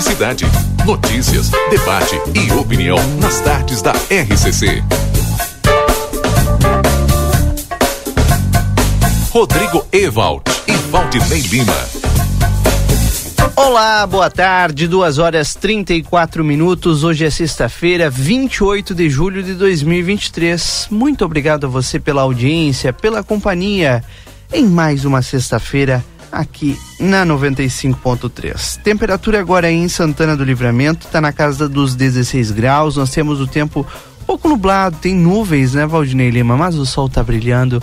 publicidade. Notícias, debate e opinião nas tardes da RCC. Rodrigo Ewald e Valdinei Lima. Olá, boa tarde, 2 horas 34 minutos. Hoje é sexta-feira, 28 de julho de 2023. Muito obrigado a você pela audiência, pela companhia em mais uma sexta-feira aqui na 95.3. Temperatura agora em Santana do Livramento está na casa dos 16 graus. Nós temos o tempo pouco nublado, tem nuvens, né, Valdinei Lima? Mas o sol está brilhando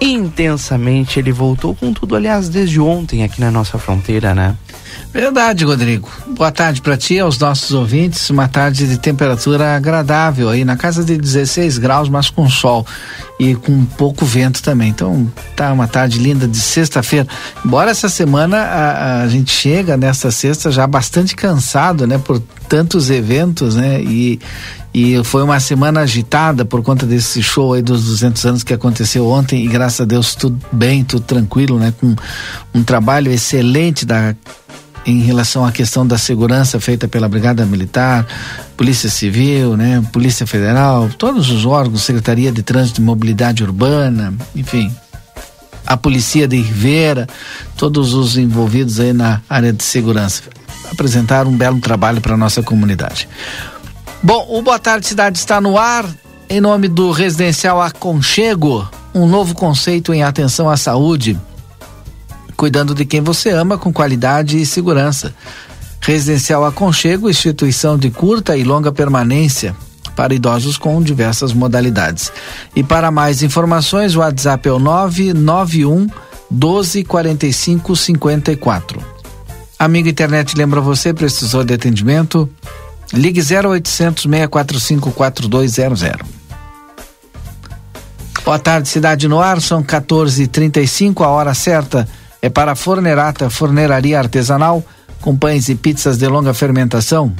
intensamente. Ele voltou com tudo, aliás, desde ontem aqui na nossa fronteira, né? Verdade, Rodrigo. Boa tarde para ti, aos nossos ouvintes. Uma tarde de temperatura agradável aí, na casa de 16 graus, mas com sol e com pouco vento também. Então, tá uma tarde linda de sexta-feira. Embora essa semana a, a, gente chega nesta sexta já bastante cansado, né, por tantos eventos, né, e e foi uma semana agitada por conta desse show aí dos 200 anos que aconteceu ontem e graças a Deus tudo bem, tudo tranquilo, né? Com um trabalho excelente da em relação à questão da segurança feita pela Brigada Militar, Polícia Civil, né, Polícia Federal, todos os órgãos, Secretaria de Trânsito e Mobilidade Urbana, enfim, a Polícia de Ribeira, todos os envolvidos aí na área de segurança apresentaram um belo trabalho para nossa comunidade. Bom, o Boa Tarde Cidade está no ar. Em nome do Residencial Aconchego, um novo conceito em atenção à saúde, cuidando de quem você ama com qualidade e segurança. Residencial Aconchego, instituição de curta e longa permanência para idosos com diversas modalidades. E para mais informações, o WhatsApp é o 991 12 45 54. Amigo internet, lembra você, precisou de atendimento? Ligue 0800 645 4200. Boa tarde, Cidade no Ar, são 14h35, a hora certa é para a Fornerata, forneraria artesanal, com pães e pizzas de longa fermentação.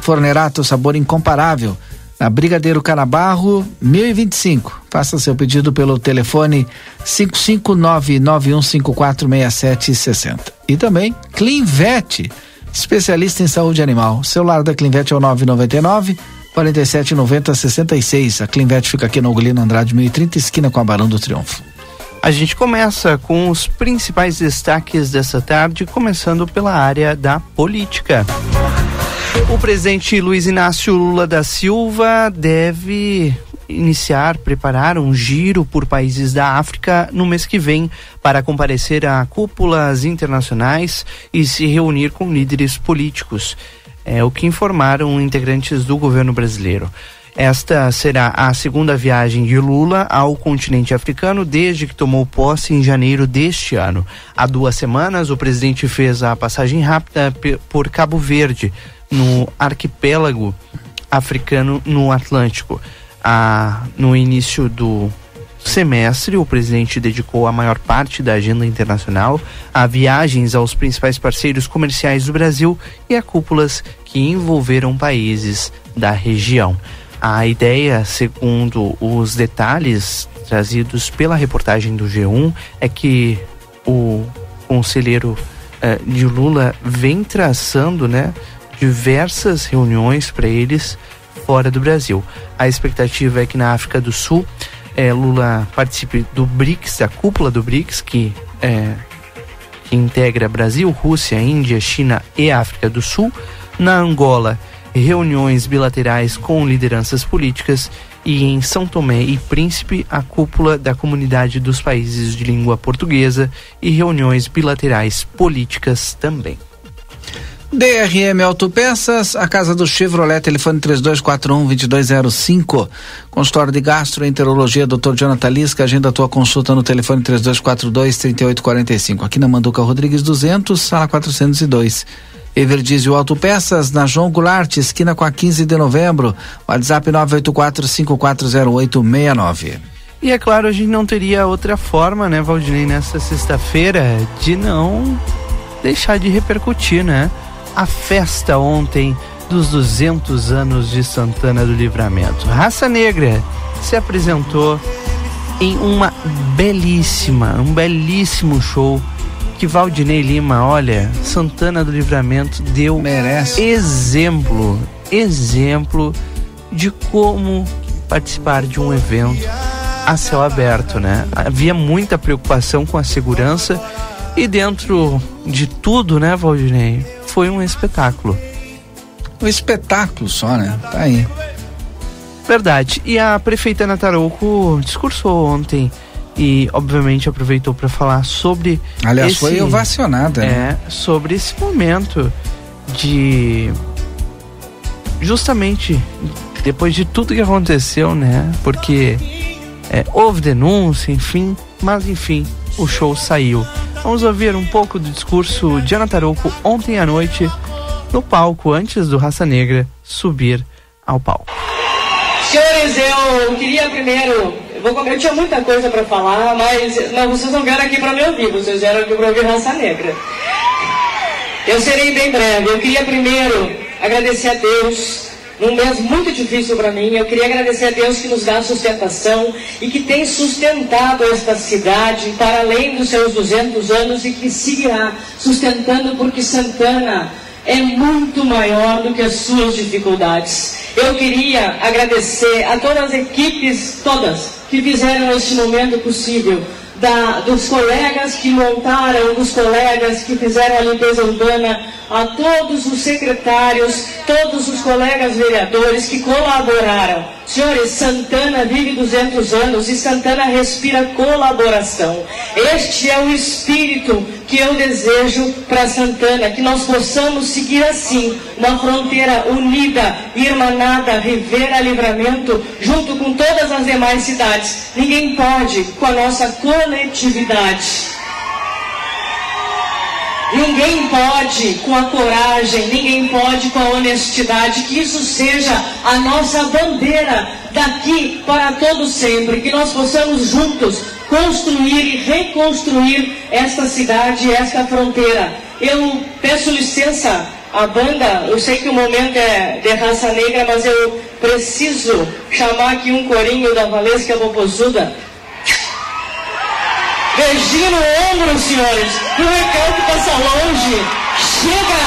Fornerata, o sabor incomparável. Na Brigadeiro Canabarro, 1025. Faça seu pedido pelo telefone 55991546760. E também Clinvet especialista em saúde animal. O celular da Clinvet é o 999 4790 66. A Clinvet fica aqui no Ugolino Andrade 1030, esquina com a Barão do Triunfo. A gente começa com os principais destaques dessa tarde, começando pela área da política. O presidente Luiz Inácio Lula da Silva deve iniciar, preparar um giro por países da África no mês que vem para comparecer a cúpulas internacionais e se reunir com líderes políticos. É o que informaram integrantes do governo brasileiro. Esta será a segunda viagem de Lula ao continente africano desde que tomou posse em janeiro deste ano. Há duas semanas, o presidente fez a passagem rápida por Cabo Verde, no arquipélago africano no Atlântico a, no início do semestre, o presidente dedicou a maior parte da agenda internacional a viagens aos principais parceiros comerciais do Brasil e a cúpulas que envolveram países da região. A ideia, segundo os detalhes trazidos pela reportagem do G1, é que o conselheiro eh, de Lula vem traçando né, diversas reuniões para eles fora do Brasil. A expectativa é que na África do Sul é, Lula participe do BRICS, da cúpula do BRICS, que, é, que integra Brasil, Rússia, Índia, China e África do Sul. Na Angola, reuniões bilaterais com lideranças políticas e em São Tomé e Príncipe, a cúpula da comunidade dos países de língua portuguesa e reuniões bilaterais políticas também. DRM Autopeças, a casa do Chevrolet, telefone 3241-2205. Consultório de Gastroenterologia, Dr. Jonathan Lisca, agenda a tua consulta no telefone 3242-3845. Aqui na Manduca Rodrigues 200, sala 402. Everdizio Autopeças, na João Goulart, esquina com a 15 de novembro. WhatsApp 984-540869. E é claro, a gente não teria outra forma, né, Valdinei, nessa sexta-feira, de não deixar de repercutir, né? a festa ontem dos 200 anos de Santana do Livramento. Raça Negra se apresentou em uma belíssima, um belíssimo show que Valdinei Lima, olha, Santana do Livramento deu Merece. exemplo, exemplo de como participar de um evento a céu aberto, né? Havia muita preocupação com a segurança e dentro de tudo, né, Valdinei, foi um espetáculo. Um espetáculo só, né? Tá aí. Verdade. E a prefeita Natarouco discursou ontem e, obviamente, aproveitou para falar sobre. Aliás, esse, foi ovacionada, né? É, sobre esse momento de. Justamente depois de tudo que aconteceu, né? Porque é, houve denúncia, enfim, mas enfim, o show saiu. Vamos ouvir um pouco do discurso de Ana Tarouco ontem à noite no palco, antes do Raça Negra subir ao palco. Senhores, eu queria primeiro. Eu, vou, eu tinha muita coisa para falar, mas não, vocês não vieram aqui para me ouvir, vocês vieram aqui para ouvir Raça Negra. Eu serei bem breve. Eu queria primeiro agradecer a Deus num mês muito difícil para mim. Eu queria agradecer a Deus que nos dá sustentação e que tem sustentado esta cidade para além dos seus 200 anos e que seguirá sustentando porque Santana é muito maior do que as suas dificuldades. Eu queria agradecer a todas as equipes, todas, que fizeram este momento possível. Da, dos colegas que montaram, dos colegas que fizeram a limpeza urbana, a todos os secretários, todos os colegas vereadores que colaboraram. Senhores, Santana vive 200 anos e Santana respira colaboração. Este é o espírito que eu desejo para Santana, que nós possamos seguir assim, uma fronteira unida, irmanada, Rivera Livramento, junto com todas as demais cidades. Ninguém pode com a nossa coletividade. Ninguém pode com a coragem, ninguém pode com a honestidade, que isso seja a nossa bandeira daqui para todo sempre, que nós possamos juntos construir e reconstruir esta cidade, esta fronteira. Eu peço licença à banda, eu sei que o momento é de raça negra, mas eu preciso chamar aqui um corinho da Valesca Popozuda Beijinho no ombro, senhores. O recalque passa longe. Chega!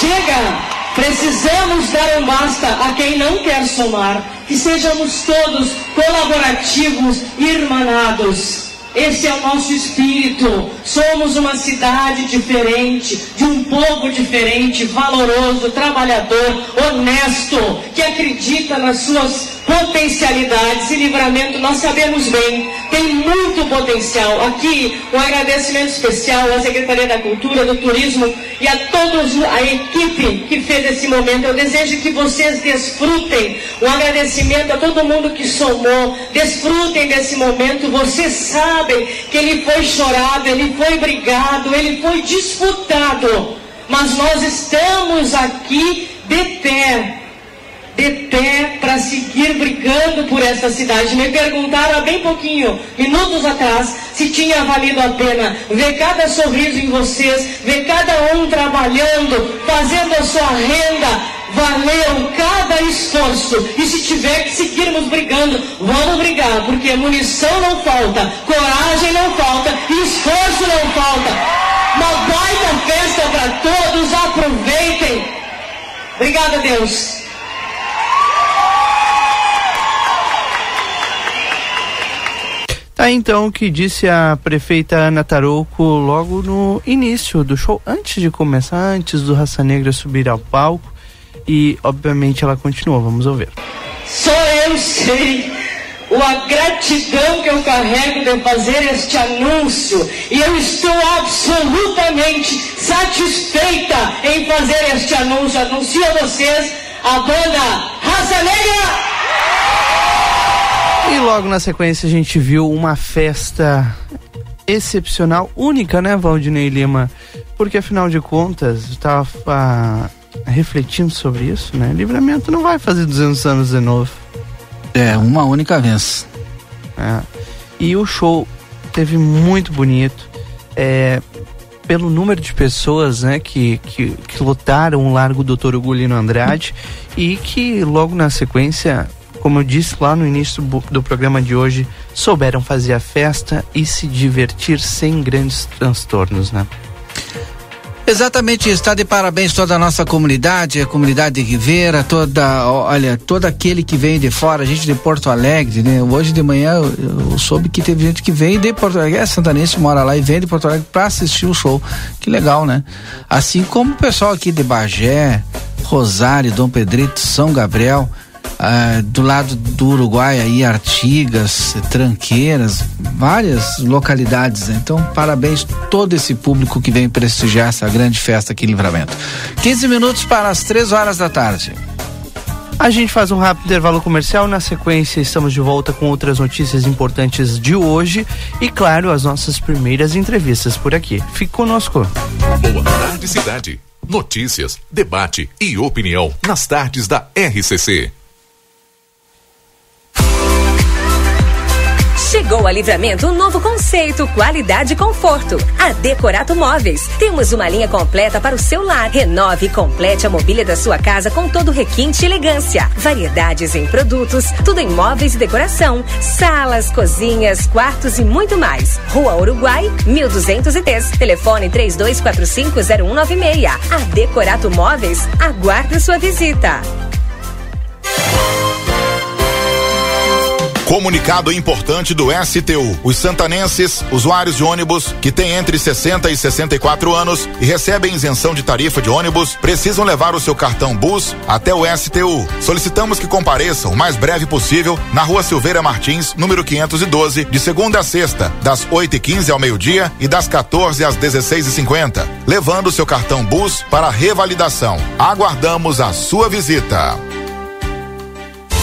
Chega! Precisamos dar um basta a quem não quer somar. Que sejamos todos colaborativos, irmanados. Esse é o nosso espírito. Somos uma cidade diferente, de um povo diferente, valoroso, trabalhador, honesto, que acredita nas suas potencialidades e livramento. Nós sabemos bem, tem muito potencial. Aqui, um agradecimento especial à Secretaria da Cultura, do Turismo e a todos a equipe que fez esse momento. Eu desejo que vocês desfrutem. Um agradecimento a todo mundo que somou. Desfrutem desse momento. Vocês sabem que ele foi chorado, ele foi brigado, ele foi disputado. Mas nós estamos aqui de pé, de pé para seguir brigando por essa cidade. Me perguntaram há bem pouquinho, minutos atrás, se tinha valido a pena ver cada sorriso em vocês, ver cada um trabalhando, fazendo a sua renda. Valeu cada esforço. E se tiver que seguirmos brigando, vamos brigar, porque munição não falta, coragem não falta, esforço não falta. Uma baita festa para todos, aproveitem. Obrigada, Deus. Tá então o que disse a prefeita Ana Tarouco logo no início do show, antes de começar, antes do Raça Negra subir ao palco. E obviamente ela continuou, vamos ouvir. Só eu sei a gratidão que eu carrego de fazer este anúncio e eu estou absolutamente satisfeita em fazer este anúncio. Anuncio a vocês a banda Raça Negra. E logo na sequência a gente viu uma festa excepcional, única, né, Valdinei Lima? Porque afinal de contas, estava ah, refletindo sobre isso, né? Livramento não vai fazer 200 anos de novo. É, uma única vez. É. E o show teve muito bonito. É, pelo número de pessoas né, que, que, que lotaram o Largo Doutor Ugolino Andrade e que logo na sequência como eu disse lá no início do programa de hoje, souberam fazer a festa e se divertir sem grandes transtornos, né? Exatamente. Está de parabéns toda a nossa comunidade, a comunidade de Ribeira, toda, olha, todo aquele que vem de fora, gente de Porto Alegre, né? Hoje de manhã eu, eu soube que teve gente que veio de Porto Alegre, é santanense, mora lá e vem de Porto Alegre para assistir o show. Que legal, né? Assim como o pessoal aqui de Bagé, Rosário, Dom Pedrito, São Gabriel, ah, do lado do Uruguai aí Artigas, Tranqueiras, várias localidades. Né? Então, parabéns todo esse público que vem prestigiar essa grande festa aqui em Livramento. 15 minutos para as 3 horas da tarde. A gente faz um rápido intervalo comercial. Na sequência, estamos de volta com outras notícias importantes de hoje e, claro, as nossas primeiras entrevistas por aqui. Fique conosco. Boa tarde, cidade. Notícias, debate e opinião nas tardes da RCC. Chegou a Livramento um novo conceito, qualidade e conforto. A Decorato Móveis. Temos uma linha completa para o seu lar. Renove e complete a mobília da sua casa com todo requinte e elegância. Variedades em produtos, tudo em móveis e decoração, salas, cozinhas, quartos e muito mais. Rua Uruguai, 1203. Telefone 32450196. A Decorato Móveis aguarda sua visita. Comunicado importante do STU. Os santanenses, usuários de ônibus que têm entre 60 e 64 anos e recebem isenção de tarifa de ônibus, precisam levar o seu cartão Bus até o STU. Solicitamos que compareçam o mais breve possível na Rua Silveira Martins, número 512, de segunda a sexta, das 8h15 ao meio-dia e das 14 às 16h50, levando o seu cartão Bus para revalidação. Aguardamos a sua visita.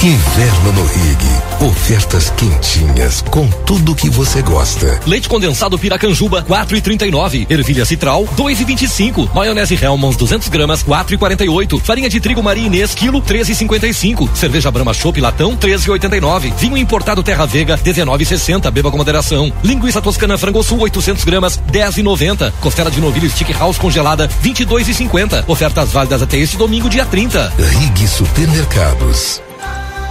Inverno no Rig. Ofertas quentinhas com tudo que você gosta. Leite condensado Piracanjuba 4,39. Ervilha Citral 2,25. Maionese Hellmann's 200 gramas 4,48. Farinha de trigo Maria Inês quilo 13,55. Cerveja Brahma Chopp latão 13,89. Vinho importado Terra Vega 19,60. Beba com moderação. Linguiça toscana Frango Sul 800 gramas 10,90. Costela de novilho Stick House congelada 22,50. Ofertas válidas até este domingo dia 30. Rig Supermercados.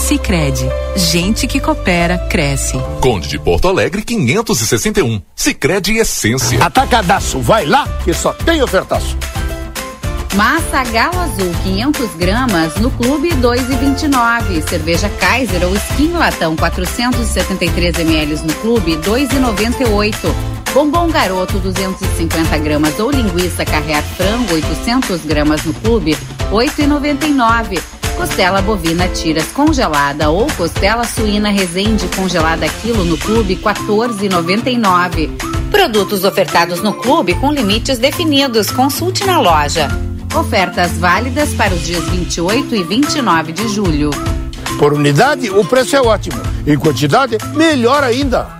Sicredi, gente que coopera cresce. Conde de Porto Alegre 561. Sicredi Essência. Atacadaço, vai lá que só tem ofertaço. Massa Galo Azul 500 gramas no Clube 2,29. Cerveja Kaiser ou Skin Latão 473 ml no Clube 2,98. Bombom Garoto 250 gramas ou linguiça carrear frango 800 gramas no Clube 8,99. Costela bovina tiras congelada ou costela suína resende congelada quilo no clube 14,99. Produtos ofertados no clube com limites definidos. Consulte na loja. Ofertas válidas para os dias 28 e 29 de julho. Por unidade, o preço é ótimo. Em quantidade, melhor ainda.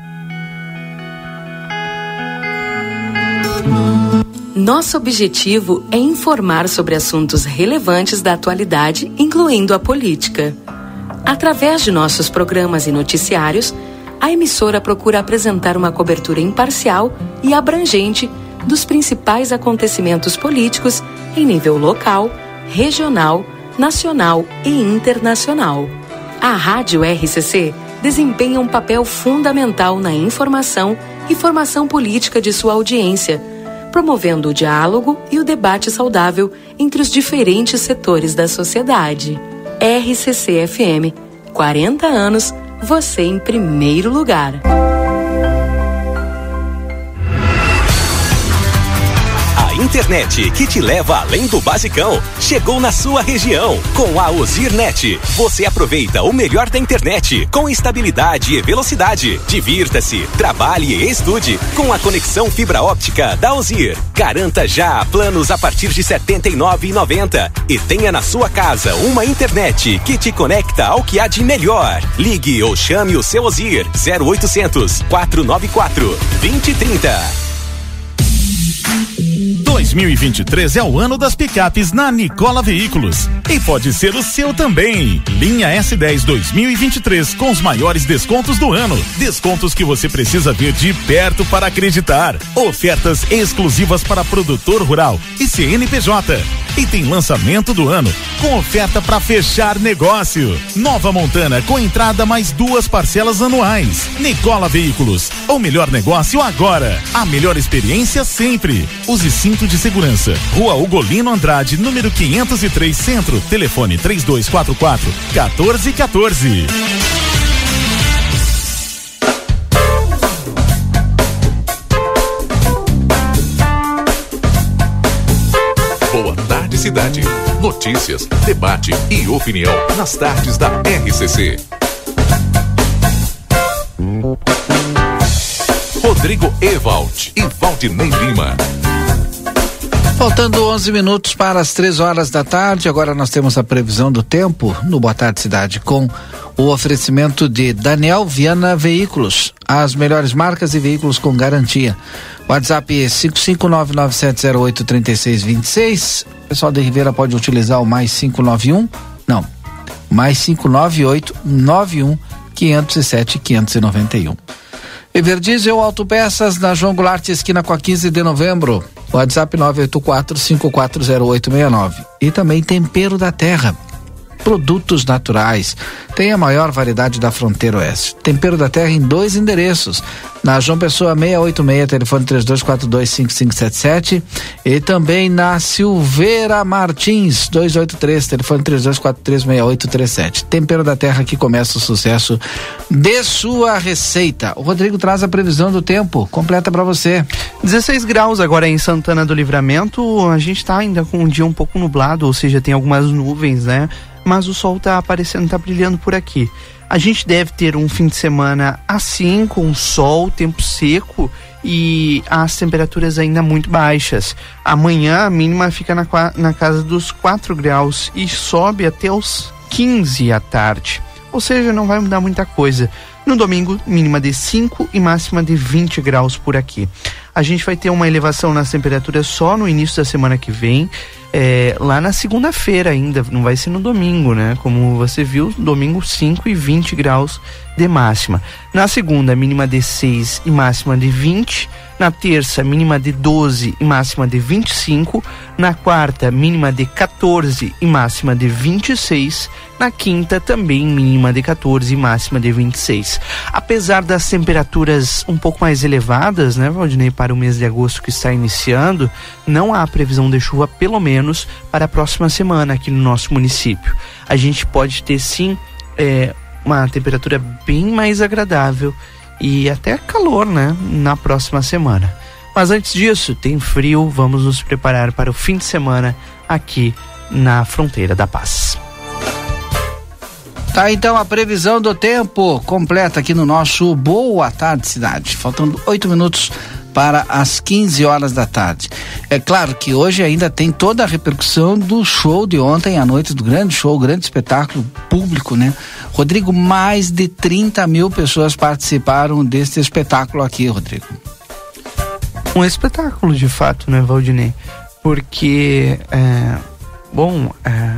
Nosso objetivo é informar sobre assuntos relevantes da atualidade, incluindo a política. Através de nossos programas e noticiários, a emissora procura apresentar uma cobertura imparcial e abrangente dos principais acontecimentos políticos em nível local, regional, nacional e internacional. A Rádio RCC desempenha um papel fundamental na informação e formação política de sua audiência promovendo o diálogo e o debate saudável entre os diferentes setores da sociedade. RCC-FM, 40 anos, você em primeiro lugar. Internet que te leva além do basicão. Chegou na sua região. Com a Ozirnet, você aproveita o melhor da internet com estabilidade e velocidade. Divirta-se, trabalhe e estude com a conexão fibra óptica da Ozir. Garanta já planos a partir de R$ 79,90 e tenha na sua casa uma internet que te conecta ao que há de melhor. Ligue ou chame o seu Ozir 0800 494 2030. 2023 é o ano das picapes na Nicola Veículos e pode ser o seu também. Linha S10 2023 com os maiores descontos do ano. Descontos que você precisa ver de perto para acreditar. Ofertas exclusivas para produtor rural e CNPJ. E tem lançamento do ano com oferta para fechar negócio. Nova Montana com entrada mais duas parcelas anuais. Nicola Veículos, o melhor negócio agora, a melhor experiência sempre. Use cinto de segurança. Rua Ugolino Andrade, número 503 Centro. Telefone 3244 1414. Cidade. Notícias, debate e opinião nas tardes da RCC. Rodrigo Ewald e Valdinei Lima. Faltando 11 minutos para as 3 horas da tarde, agora nós temos a previsão do tempo no Boa Tarde Cidade com o oferecimento de Daniel Viana Veículos, as melhores marcas e veículos com garantia. WhatsApp 55997083626. O pessoal de Ribeira pode utilizar o mais 591, não, mais 598 91 507 591. Everdiesel Autopeças na João Goulart, esquina com a 15 de novembro. WhatsApp 984-540869. E também Tempero da Terra. Produtos naturais. Tem a maior variedade da fronteira oeste. Tempero da Terra em dois endereços. Na João Pessoa 686, telefone 32425577. E também na Silveira Martins 283, telefone 32436837. Tempero da Terra que começa o sucesso de sua receita. O Rodrigo traz a previsão do tempo completa para você. 16 graus agora em Santana do Livramento. A gente tá ainda com um dia um pouco nublado, ou seja, tem algumas nuvens, né? Mas o sol tá aparecendo, tá brilhando por aqui. A gente deve ter um fim de semana assim, com sol, tempo seco e as temperaturas ainda muito baixas. Amanhã a mínima fica na, na casa dos 4 graus e sobe até os 15 à tarde. Ou seja, não vai mudar muita coisa. No domingo, mínima de 5 e máxima de 20 graus por aqui. A gente vai ter uma elevação nas temperaturas só no início da semana que vem é, lá na segunda-feira ainda, não vai ser no domingo, né? Como você viu, domingo 5 e 20 graus de máxima. Na segunda, mínima de 6 e máxima de 20. Na terça, mínima de 12 e máxima de 25. Na quarta, mínima de 14 e máxima de 26. Na quinta, também mínima de 14 e máxima de 26. Apesar das temperaturas um pouco mais elevadas, né, Valdinei, para o mês de agosto que está iniciando, não há previsão de chuva, pelo menos para a próxima semana aqui no nosso município. A gente pode ter sim é, uma temperatura bem mais agradável e até calor, né, na próxima semana. Mas antes disso, tem frio, vamos nos preparar para o fim de semana aqui na fronteira da paz. Tá então a previsão do tempo completa aqui no nosso Boa Tarde Cidade. Faltando oito minutos para as 15 horas da tarde. É claro que hoje ainda tem toda a repercussão do show de ontem à noite, do grande show, grande espetáculo público, né? Rodrigo, mais de 30 mil pessoas participaram deste espetáculo aqui, Rodrigo. Um espetáculo, de fato, né, Valdinei? Porque, é, bom, é,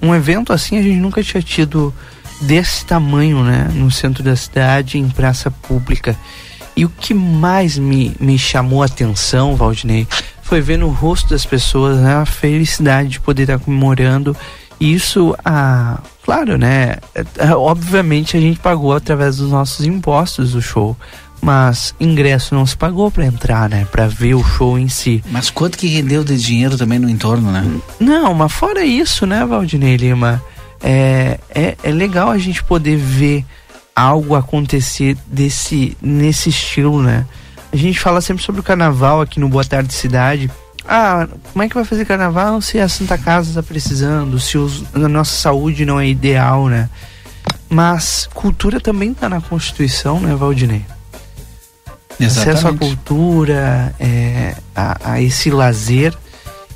um evento assim a gente nunca tinha tido desse tamanho, né, no centro da cidade, em praça pública. E o que mais me, me chamou a atenção, Valdinei, foi ver no rosto das pessoas né, a felicidade de poder estar comemorando. Isso, ah, claro, né? É, obviamente a gente pagou através dos nossos impostos o show mas ingresso não se pagou para entrar, né? Para ver o show em si. Mas quanto que rendeu de dinheiro também no entorno, né? Não, mas fora isso, né, Valdinei Lima? É, é, é legal a gente poder ver algo acontecer desse nesse estilo, né? A gente fala sempre sobre o carnaval aqui no Boa Tarde Cidade. Ah, como é que vai fazer carnaval se a Santa Casa está precisando, se os, a nossa saúde não é ideal, né? Mas cultura também está na Constituição, né, Valdinei? Exatamente. Acesso à cultura, é, a, a esse lazer.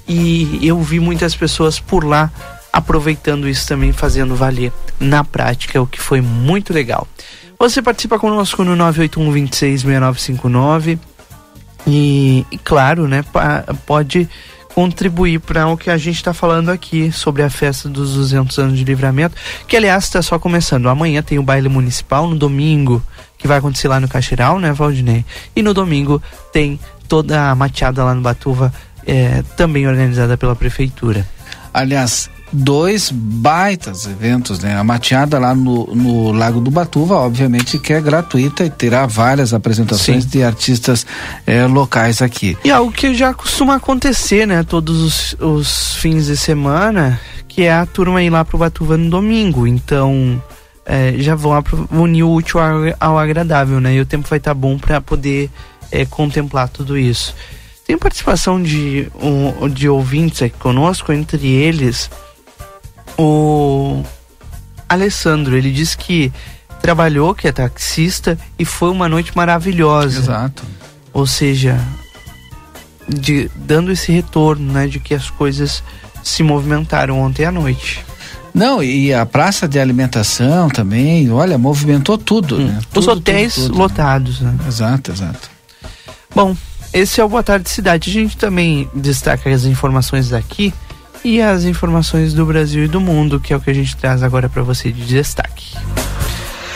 E eu vi muitas pessoas por lá aproveitando isso também, fazendo valer na prática, o que foi muito legal. Você participa conosco no 981 26 6959 E, e claro, né, pode contribuir para o que a gente está falando aqui sobre a festa dos 200 anos de livramento, que aliás está só começando. Amanhã tem o baile municipal, no domingo, que vai acontecer lá no Caxiral, né, Valdinei? E no domingo tem toda a mateada lá no Batuva, é, também organizada pela prefeitura. Aliás, dois baitas eventos, né? A mateada lá no, no Lago do Batuva, obviamente que é gratuita e terá várias apresentações Sim. de artistas eh, locais aqui. E algo que já costuma acontecer, né? Todos os, os fins de semana, que é a turma ir lá pro Batuva no domingo. Então, eh, já vão unir o útil ao, ao, agradável, né? E o tempo vai estar tá bom para poder eh, contemplar tudo isso. Tem participação de, um, de ouvintes aqui conosco, entre eles o Alessandro, ele disse que trabalhou, que é taxista, e foi uma noite maravilhosa. Exato. Ou seja, de, dando esse retorno, né, de que as coisas se movimentaram ontem à noite. Não, e a praça de alimentação também, olha, movimentou tudo, hum. né? Os hotéis tudo, tudo, lotados, né? Exato, exato. Bom, esse é o Boa Tarde Cidade. A gente também destaca as informações daqui e as informações do Brasil e do mundo, que é o que a gente traz agora para você de destaque.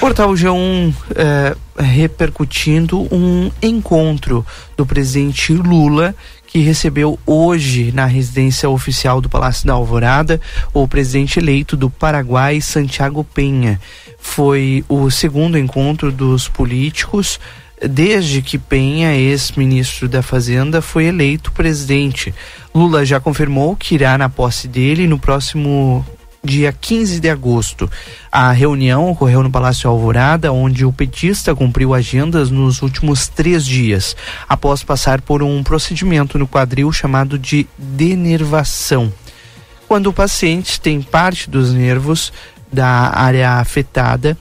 Portal G1 é, repercutindo um encontro do presidente Lula que recebeu hoje na residência oficial do Palácio da Alvorada o presidente eleito do Paraguai, Santiago Penha. Foi o segundo encontro dos políticos desde que Penha, ex-ministro da Fazenda, foi eleito presidente. Lula já confirmou que irá na posse dele no próximo dia 15 de agosto. A reunião ocorreu no Palácio Alvorada, onde o petista cumpriu agendas nos últimos três dias, após passar por um procedimento no quadril chamado de denervação. Quando o paciente tem parte dos nervos da área afetada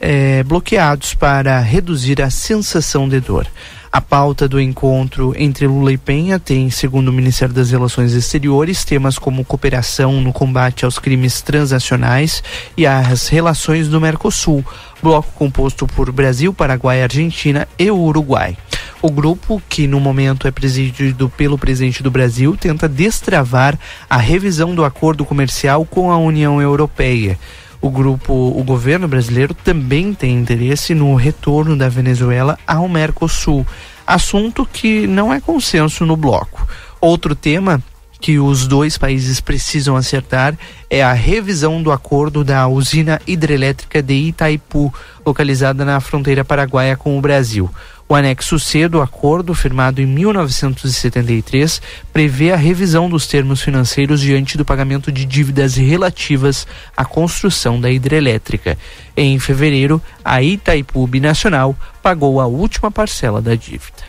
é, bloqueados para reduzir a sensação de dor. A pauta do encontro entre Lula e Penha tem, segundo o Ministério das Relações Exteriores, temas como cooperação no combate aos crimes transnacionais e as relações do Mercosul, bloco composto por Brasil, Paraguai, Argentina e Uruguai. O grupo, que no momento é presidido pelo presidente do Brasil, tenta destravar a revisão do acordo comercial com a União Europeia o grupo, o governo brasileiro também tem interesse no retorno da Venezuela ao Mercosul, assunto que não é consenso no bloco. Outro tema que os dois países precisam acertar é a revisão do acordo da usina hidrelétrica de Itaipu, localizada na fronteira paraguaia com o Brasil. O anexo C do acordo, firmado em 1973, prevê a revisão dos termos financeiros diante do pagamento de dívidas relativas à construção da hidrelétrica. Em fevereiro, a Itaipu Binacional pagou a última parcela da dívida.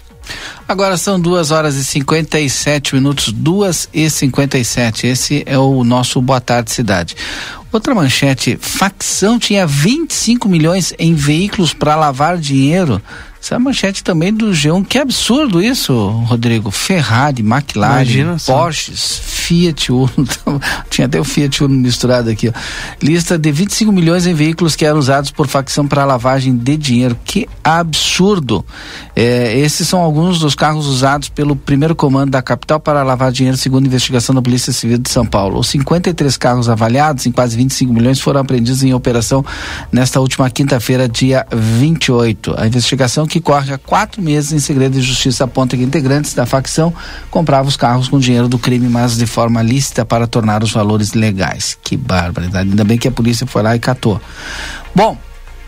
Agora são duas horas e 57 minutos, duas e 57. Esse é o nosso Boa Tarde Cidade. Outra manchete: facção tinha 25 milhões em veículos para lavar dinheiro. Essa é manchete também do G1. Que absurdo isso, Rodrigo. Ferrari, McLaren, Imagina Porsches, Fiat Uno. Tinha até o Fiat Uno misturado aqui. Ó. Lista de 25 milhões em veículos que eram usados por facção para lavagem de dinheiro. Que absurdo. É, esses são alguns dos carros usados pelo primeiro comando da capital para lavar dinheiro, segundo a investigação da Polícia Civil de São Paulo. Os 53 carros avaliados em quase 25 milhões foram apreendidos em operação nesta última quinta-feira, dia 28. A investigação que corre há quatro meses em segredo de justiça aponta que integrantes da facção compravam os carros com dinheiro do crime, mas de forma lícita para tornar os valores legais. Que barbaridade. Ainda bem que a polícia foi lá e catou. Bom,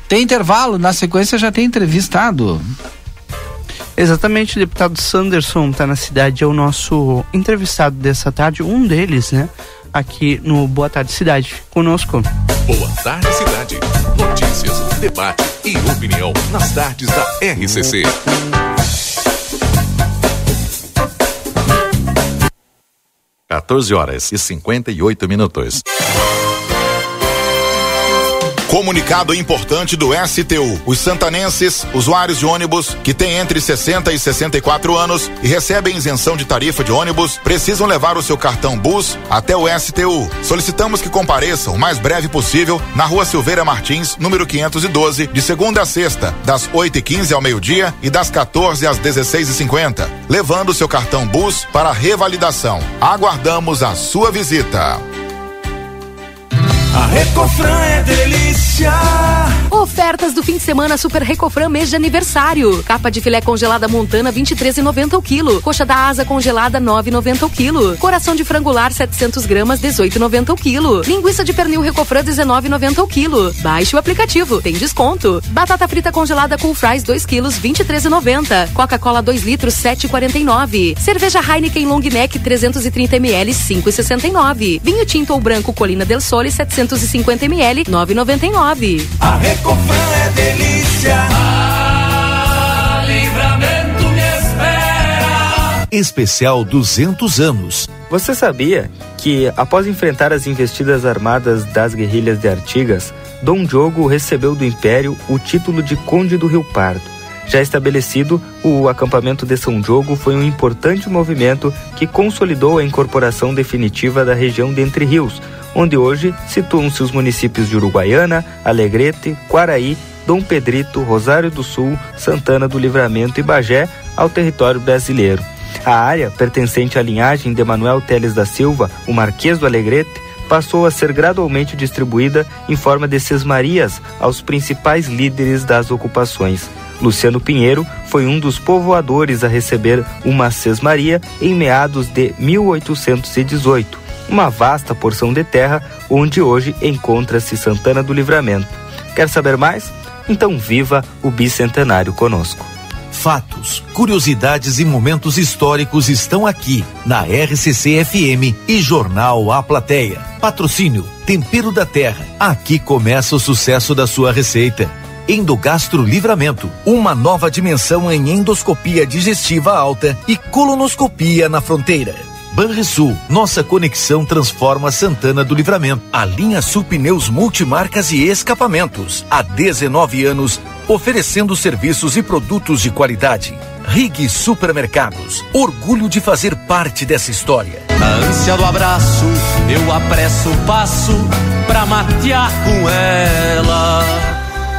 tem intervalo, na sequência já tem entrevistado. Exatamente, o deputado Sanderson está na cidade, é o nosso entrevistado dessa tarde, um deles, né? Aqui no Boa Tarde Cidade. Conosco. Boa Tarde Cidade. Notícias, debate e opinião nas tardes da RCC. Quatorze horas e cinquenta e oito minutos. Comunicado importante do STU. Os santanenses, usuários de ônibus que têm entre 60 e 64 anos e recebem isenção de tarifa de ônibus, precisam levar o seu cartão Bus até o STU. Solicitamos que compareçam o mais breve possível na Rua Silveira Martins, número 512, de segunda a sexta, das 8h15 ao meio-dia e das 14 às 16h50, levando seu cartão Bus para revalidação. Aguardamos a sua visita. A Recofran é delícia. Ofertas do fim de semana Super Recofran mês de aniversário. Capa de filé congelada montana 23,90 o quilo. Coxa da asa congelada 9,90 o quilo. Coração de frangular 700 gramas 18,90 o quilo. Linguiça de pernil Recofran 19,90 o quilo. Baixe o aplicativo, tem desconto. Batata frita congelada Cool Fries 2 quilos 23,90. Coca-Cola 2 litros 7,49. Cerveja Heineken Long Neck 330 ml 5,69. Vinho tinto ou branco Colina del Sole 700 250 ml, 9,99. A Recofran é delícia. Ah, livramento me espera. Especial 200 anos. Você sabia que, após enfrentar as investidas armadas das guerrilhas de Artigas, Dom Diogo recebeu do Império o título de Conde do Rio Pardo? Já estabelecido, o acampamento de São Diogo foi um importante movimento que consolidou a incorporação definitiva da região de Entre Rios, onde hoje situam-se os municípios de Uruguaiana, Alegrete, Quaraí, Dom Pedrito, Rosário do Sul, Santana do Livramento e Bagé ao território brasileiro. A área, pertencente à linhagem de Manuel Teles da Silva, o Marquês do Alegrete, passou a ser gradualmente distribuída em forma de sesmarias aos principais líderes das ocupações. Luciano Pinheiro foi um dos povoadores a receber uma sesmaria em meados de 1818 uma vasta porção de terra onde hoje encontra-se Santana do Livramento. Quer saber mais? Então viva o bicentenário conosco. Fatos, curiosidades e momentos históricos estão aqui na RCC FM e Jornal A Plateia. Patrocínio Tempero da Terra. Aqui começa o sucesso da sua receita. Endogastro Livramento, uma nova dimensão em endoscopia digestiva alta e colonoscopia na fronteira. Banrisul, nossa conexão transforma Santana do Livramento. A linha Sul Pneus Multimarcas e Escapamentos. Há 19 anos, oferecendo serviços e produtos de qualidade. Rig Supermercados. Orgulho de fazer parte dessa história. Na ânsia do abraço, eu apresso o passo pra matear com ela.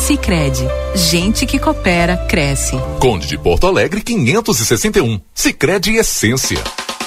Sicredi, gente que coopera cresce. Conde de Porto Alegre 561. Sicredi Essência.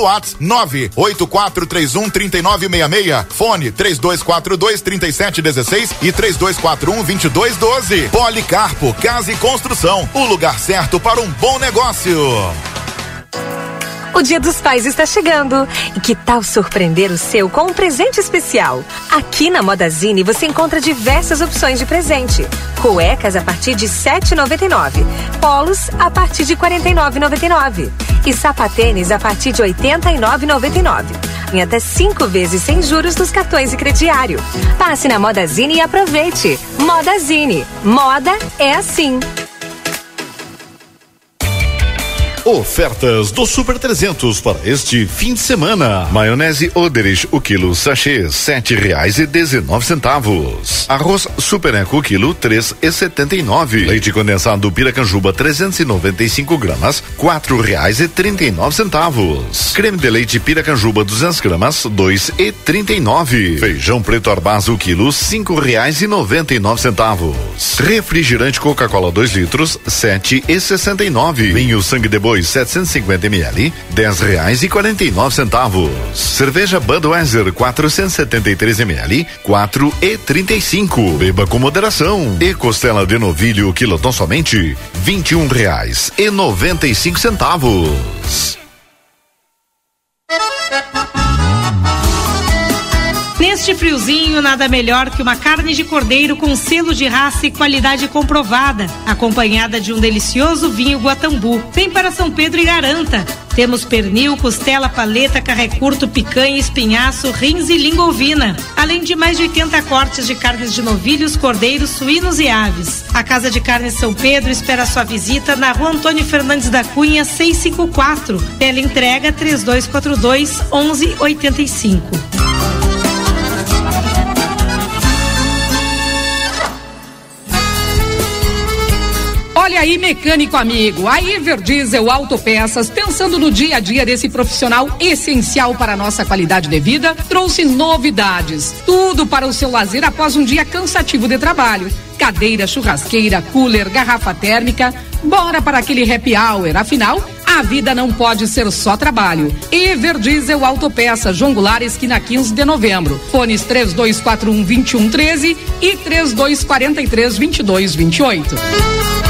pelo WhatsApp 98431 3966. Fone 3242 3716 e 3241 2212. Policarpo Casa e Construção. O lugar certo para um bom negócio. O Dia dos Pais está chegando. E que tal surpreender o seu com um presente especial? Aqui na Modazine você encontra diversas opções de presente. Cuecas a partir de R$ 7,99. Polos a partir de R$ 49,99. E sapatênis a partir de R$ 89,99. Em até cinco vezes sem juros nos cartões e crediário. Passe na Modazine e aproveite. Modazine. Moda é assim. Ofertas do Super 300 para este fim de semana. Maionese Oderich, o quilo sachê, sete reais e dezenove centavos. Arroz Super Eco, o quilo, três e setenta e nove. Leite condensado Piracanjuba, 395 gramas, quatro reais e trinta e nove centavos. Creme de leite Piracanjuba, 200 gramas, dois e trinta e nove. Feijão preto Arbaz, o quilo, cinco reais e noventa e nove centavos. Refrigerante Coca-Cola, 2 litros, sete e sessenta e nove. Vinho sangue de boi 750 ml, dez reais e quarenta e nove centavos. Cerveja Budweiser 473 ml, quatro e trinta e cinco. Beba com moderação. E costela de novilho quilotão somente vinte e um reais e noventa e cinco centavos. Neste friozinho, nada melhor que uma carne de cordeiro com selo de raça e qualidade comprovada, acompanhada de um delicioso vinho Guatambu. Vem para São Pedro e garanta. Temos pernil, costela, paleta, carré curto, picanha, espinhaço, rins e língua ovina. Além de mais de 80 cortes de carnes de novilhos, cordeiros, suínos e aves. A Casa de Carnes São Pedro espera sua visita na rua Antônio Fernandes da Cunha, 654. Pela entrega 3242 1185. Aí, mecânico amigo, a Everdiesel Autopeças, pensando no dia a dia desse profissional essencial para a nossa qualidade de vida, trouxe novidades. Tudo para o seu lazer após um dia cansativo de trabalho. Cadeira, churrasqueira, cooler, garrafa térmica. Bora para aquele happy hour, afinal, a vida não pode ser só trabalho. Everdiesel Autopeças, João Goulart, esquina 15 de novembro. Fones 3241 2113 e 3243 2228.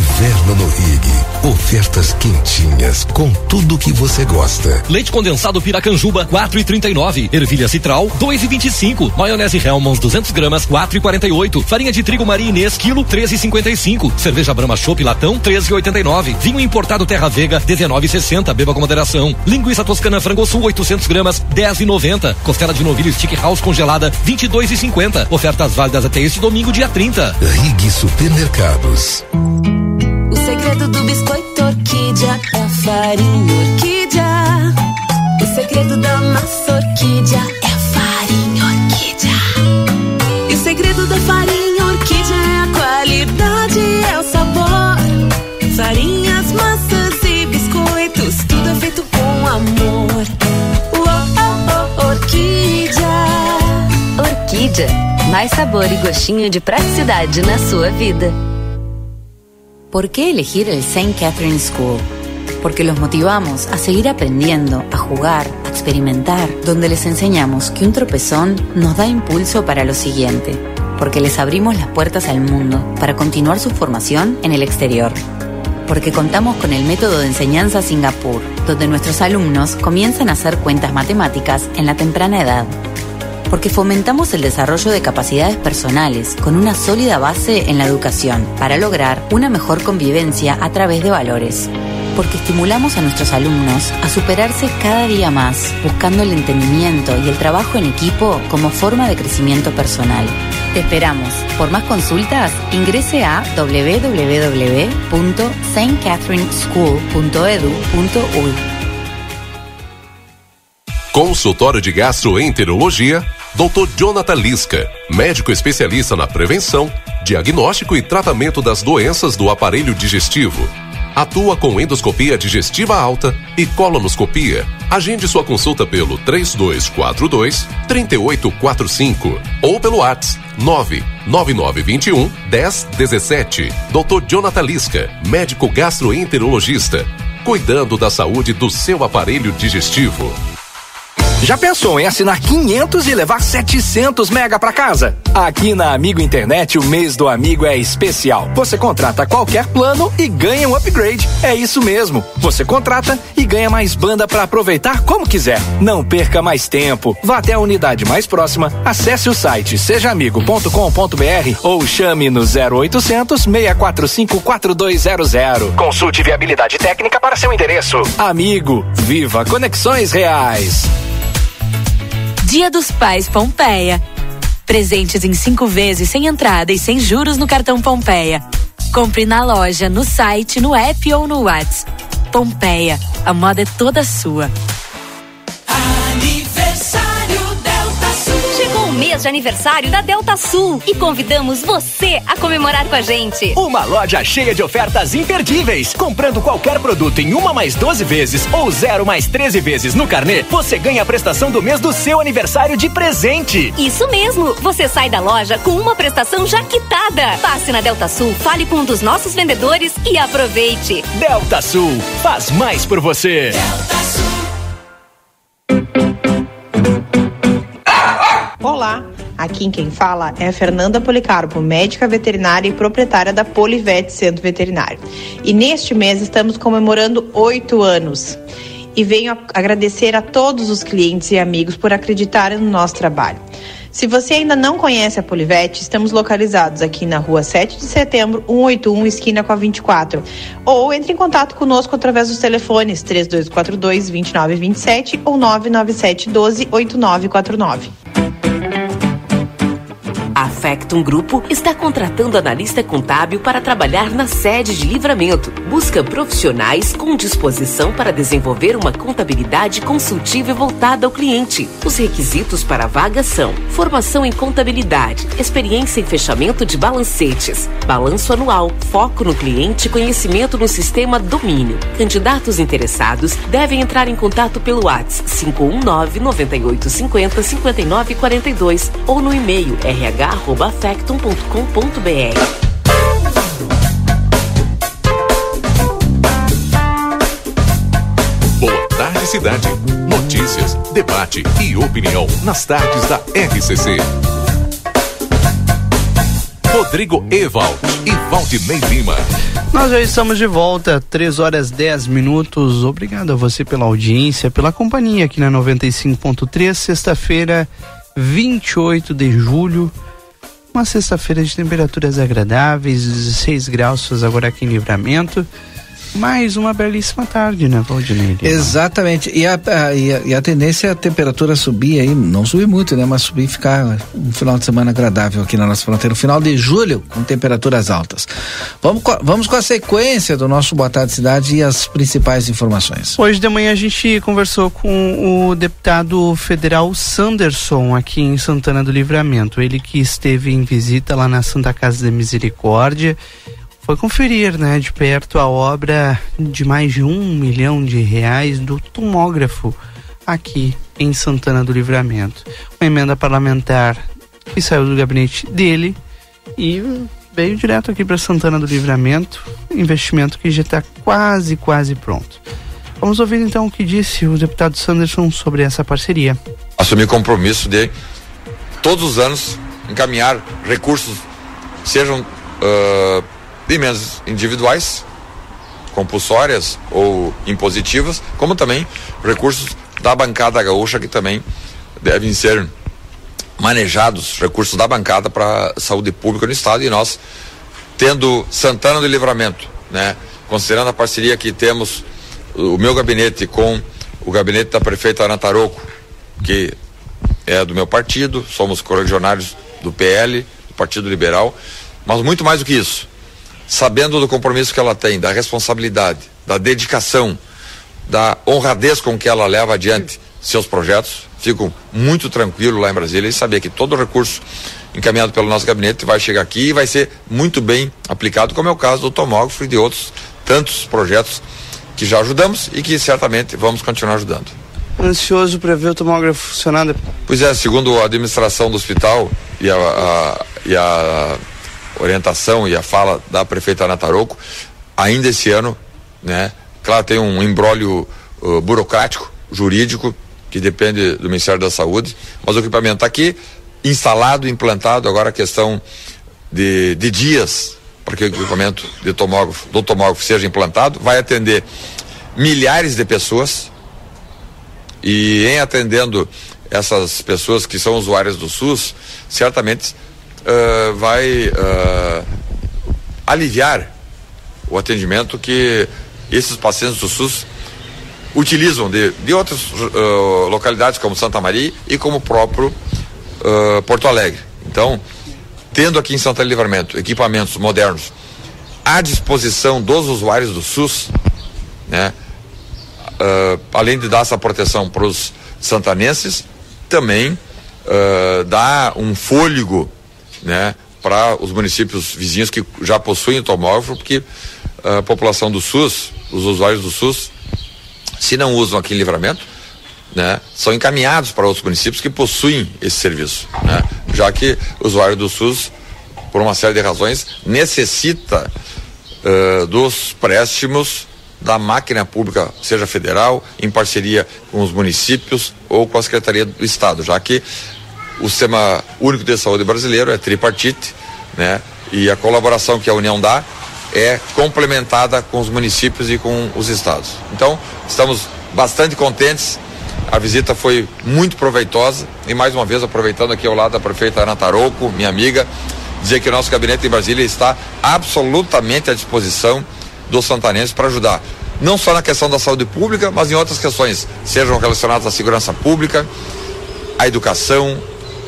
Inverno no Rig. Ofertas quentinhas com tudo que você gosta. Leite condensado Piracanjuba, 4,39. Ervilha Citral, 2,25. Maionese Hellmann's, 200 gramas, 4,48. Farinha de trigo Maria Inês, quilo, 13,55. Cerveja Brahma Chopp Latão, 13,89. Vinho importado Terra Vega, 19,60. Beba com moderação. Linguiça Toscana Frango Sul, 800 gramas, 10,90. Costela de novilho Stick House congelada, 22,50. Ofertas válidas até este domingo, dia 30. Rig Supermercados. Segredo do biscoito orquídea é a farinha orquídea. O segredo da massa orquídea é a farinha orquídea. E o segredo da farinha orquídea é a qualidade, é o sabor. Farinhas, massas e biscoitos, tudo é feito com amor. Uou, orquídea. Orquídea. Mais sabor e gostinho de praticidade na sua vida. ¿Por qué elegir el St. Catherine School? Porque los motivamos a seguir aprendiendo, a jugar, a experimentar, donde les enseñamos que un tropezón nos da impulso para lo siguiente, porque les abrimos las puertas al mundo para continuar su formación en el exterior. Porque contamos con el método de enseñanza Singapur, donde nuestros alumnos comienzan a hacer cuentas matemáticas en la temprana edad porque fomentamos el desarrollo de capacidades personales con una sólida base en la educación para lograr una mejor convivencia a través de valores. Porque estimulamos a nuestros alumnos a superarse cada día más, buscando el entendimiento y el trabajo en equipo como forma de crecimiento personal. Te esperamos. Por más consultas, ingrese a www.stcatherineschool.edu.uy. Consultório de Gastroenterologia, Dr. Jonathan Lisca, médico especialista na prevenção, diagnóstico e tratamento das doenças do aparelho digestivo. Atua com endoscopia digestiva alta e colonoscopia. Agende sua consulta pelo 3242 3845 ou pelo WhatsApp 99921 1017. Dr. Jonathan Lisca, médico gastroenterologista, cuidando da saúde do seu aparelho digestivo. Já pensou em assinar 500 e levar 700 mega para casa? Aqui na Amigo Internet o mês do amigo é especial. Você contrata qualquer plano e ganha um upgrade. É isso mesmo. Você contrata e ganha mais banda para aproveitar como quiser. Não perca mais tempo. Vá até a unidade mais próxima, acesse o site sejaamigo.com.br ou chame no 0800 645 4200. Consulte viabilidade técnica para seu endereço. Amigo, viva conexões reais. Dia dos Pais Pompeia. Presentes em cinco vezes sem entrada e sem juros no cartão Pompeia. Compre na loja, no site, no app ou no WhatsApp. Pompeia, a moda é toda sua. Mês de aniversário da Delta Sul e convidamos você a comemorar com a gente. Uma loja cheia de ofertas imperdíveis. Comprando qualquer produto em uma mais 12 vezes ou zero mais 13 vezes no carnê, você ganha a prestação do mês do seu aniversário de presente. Isso mesmo, você sai da loja com uma prestação já quitada. Passe na Delta Sul, fale com um dos nossos vendedores e aproveite. Delta Sul, faz mais por você. Olá, aqui quem fala é a Fernanda Policarpo, médica veterinária e proprietária da Polivete Centro Veterinário. E neste mês estamos comemorando oito anos. E venho agradecer a todos os clientes e amigos por acreditarem no nosso trabalho. Se você ainda não conhece a Polivete, estamos localizados aqui na rua 7 de setembro, 181, esquina com a 24. Ou entre em contato conosco através dos telefones 3242 2927 ou 997 12 8949. Factum Grupo está contratando analista contábil para trabalhar na sede de livramento. Busca profissionais com disposição para desenvolver uma contabilidade consultiva e voltada ao cliente. Os requisitos para a vaga são formação em contabilidade, experiência em fechamento de balancetes, balanço anual, foco no cliente e conhecimento no sistema domínio. Candidatos interessados devem entrar em contato pelo WhatsApp 519 9850 5942 ou no e-mail rh@factum.com.br. Boa tarde, cidade. Notícias, debate e opinião nas tardes da RCC. Rodrigo Evald e Valdinei Lima. Nós já estamos de volta, 3 horas 10 minutos. Obrigado a você pela audiência, pela companhia aqui na 95.3, sexta-feira, 28 de julho. Uma sexta-feira de temperaturas agradáveis, 16 graus agora aqui em livramento. Mais uma belíssima tarde, né, Valdinei? Exatamente. E a, a- e, a, e a tendência é a temperatura subir aí, não subir muito, né? Mas subir e ficar um final de semana agradável aqui na nossa fronteira. Final de julho com temperaturas altas. Vamos vamos com a sequência do nosso Boa Tarde Cidade e as principais informações. Hoje de manhã a gente conversou com o deputado federal Sanderson aqui em Santana do Livramento. Ele que esteve em visita lá na Santa Casa da Misericórdia. Foi conferir, né, de perto a obra de mais de um milhão de reais do tomógrafo aqui em Santana do Livramento. Uma emenda parlamentar que saiu do gabinete dele e veio direto aqui para Santana do Livramento. Investimento que já está quase, quase pronto. Vamos ouvir então o que disse o deputado Sanderson sobre essa parceria. assumir compromisso de todos os anos encaminhar recursos, sejam ah, emendas individuais, compulsórias ou impositivas, como também recursos da bancada gaúcha que também devem ser manejados, recursos da bancada para saúde pública no estado. E nós tendo Santana do Livramento, né, considerando a parceria que temos o meu gabinete com o gabinete da prefeita Ana Taroco, que é do meu partido, somos correligionários do PL, do Partido Liberal, mas muito mais do que isso, sabendo do compromisso que ela tem, da responsabilidade, da dedicação, da honradez com que ela leva adiante seus projetos, fico muito tranquilo lá em Brasília e saber que todo o recurso encaminhado pelo nosso gabinete vai chegar aqui e vai ser muito bem aplicado, como é o caso do tomógrafo e de outros tantos projetos que já ajudamos e que certamente vamos continuar ajudando. Ansioso para ver o tomógrafo funcionando. Pois é, segundo a administração do hospital e a, a- e a orientação e a fala da prefeita Ana ainda esse ano, né? Claro, tem um embrólio uh, burocrático, jurídico, que depende do Ministério da Saúde, mas o equipamento está aqui, instalado, implantado, agora a questão de, de dias para que o equipamento de tomógrafo, do tomógrafo seja implantado, vai atender milhares de pessoas e em atendendo essas pessoas que são usuárias do SUS, certamente vai uh, aliviar o atendimento que esses pacientes do SUS utilizam de, de outras uh, localidades como Santa Maria e como próprio Porto Alegre. Então, tendo aqui em Santa Livramento equipamentos modernos à disposição dos usuários do SUS, né? além de dar essa proteção para os santanenses, também dá um fôlego né, para os municípios vizinhos que já possuem tomógrafo, porque a população do SUS, os usuários do SUS, se não usam aqui em livramento, né, são encaminhados para outros municípios que possuem esse serviço, né, já que o usuário do SUS, por uma série de razões, necessita uh, dos préstimos da máquina pública, seja federal, em parceria com os municípios ou com a Secretaria do Estado, já que o Sistema Único de Saúde brasileiro é tripartite, né? E a colaboração que a União dá é complementada com os municípios e com os estados. Então, estamos bastante contentes. A visita foi muito proveitosa e mais uma vez aproveitando aqui ao lado da prefeita Ana Tarouco, minha amiga, dizer que o nosso gabinete em Brasília está absolutamente à disposição dos santanenses para ajudar. Não só na questão da saúde pública, mas em outras questões, sejam relacionadas à segurança pública, à educação,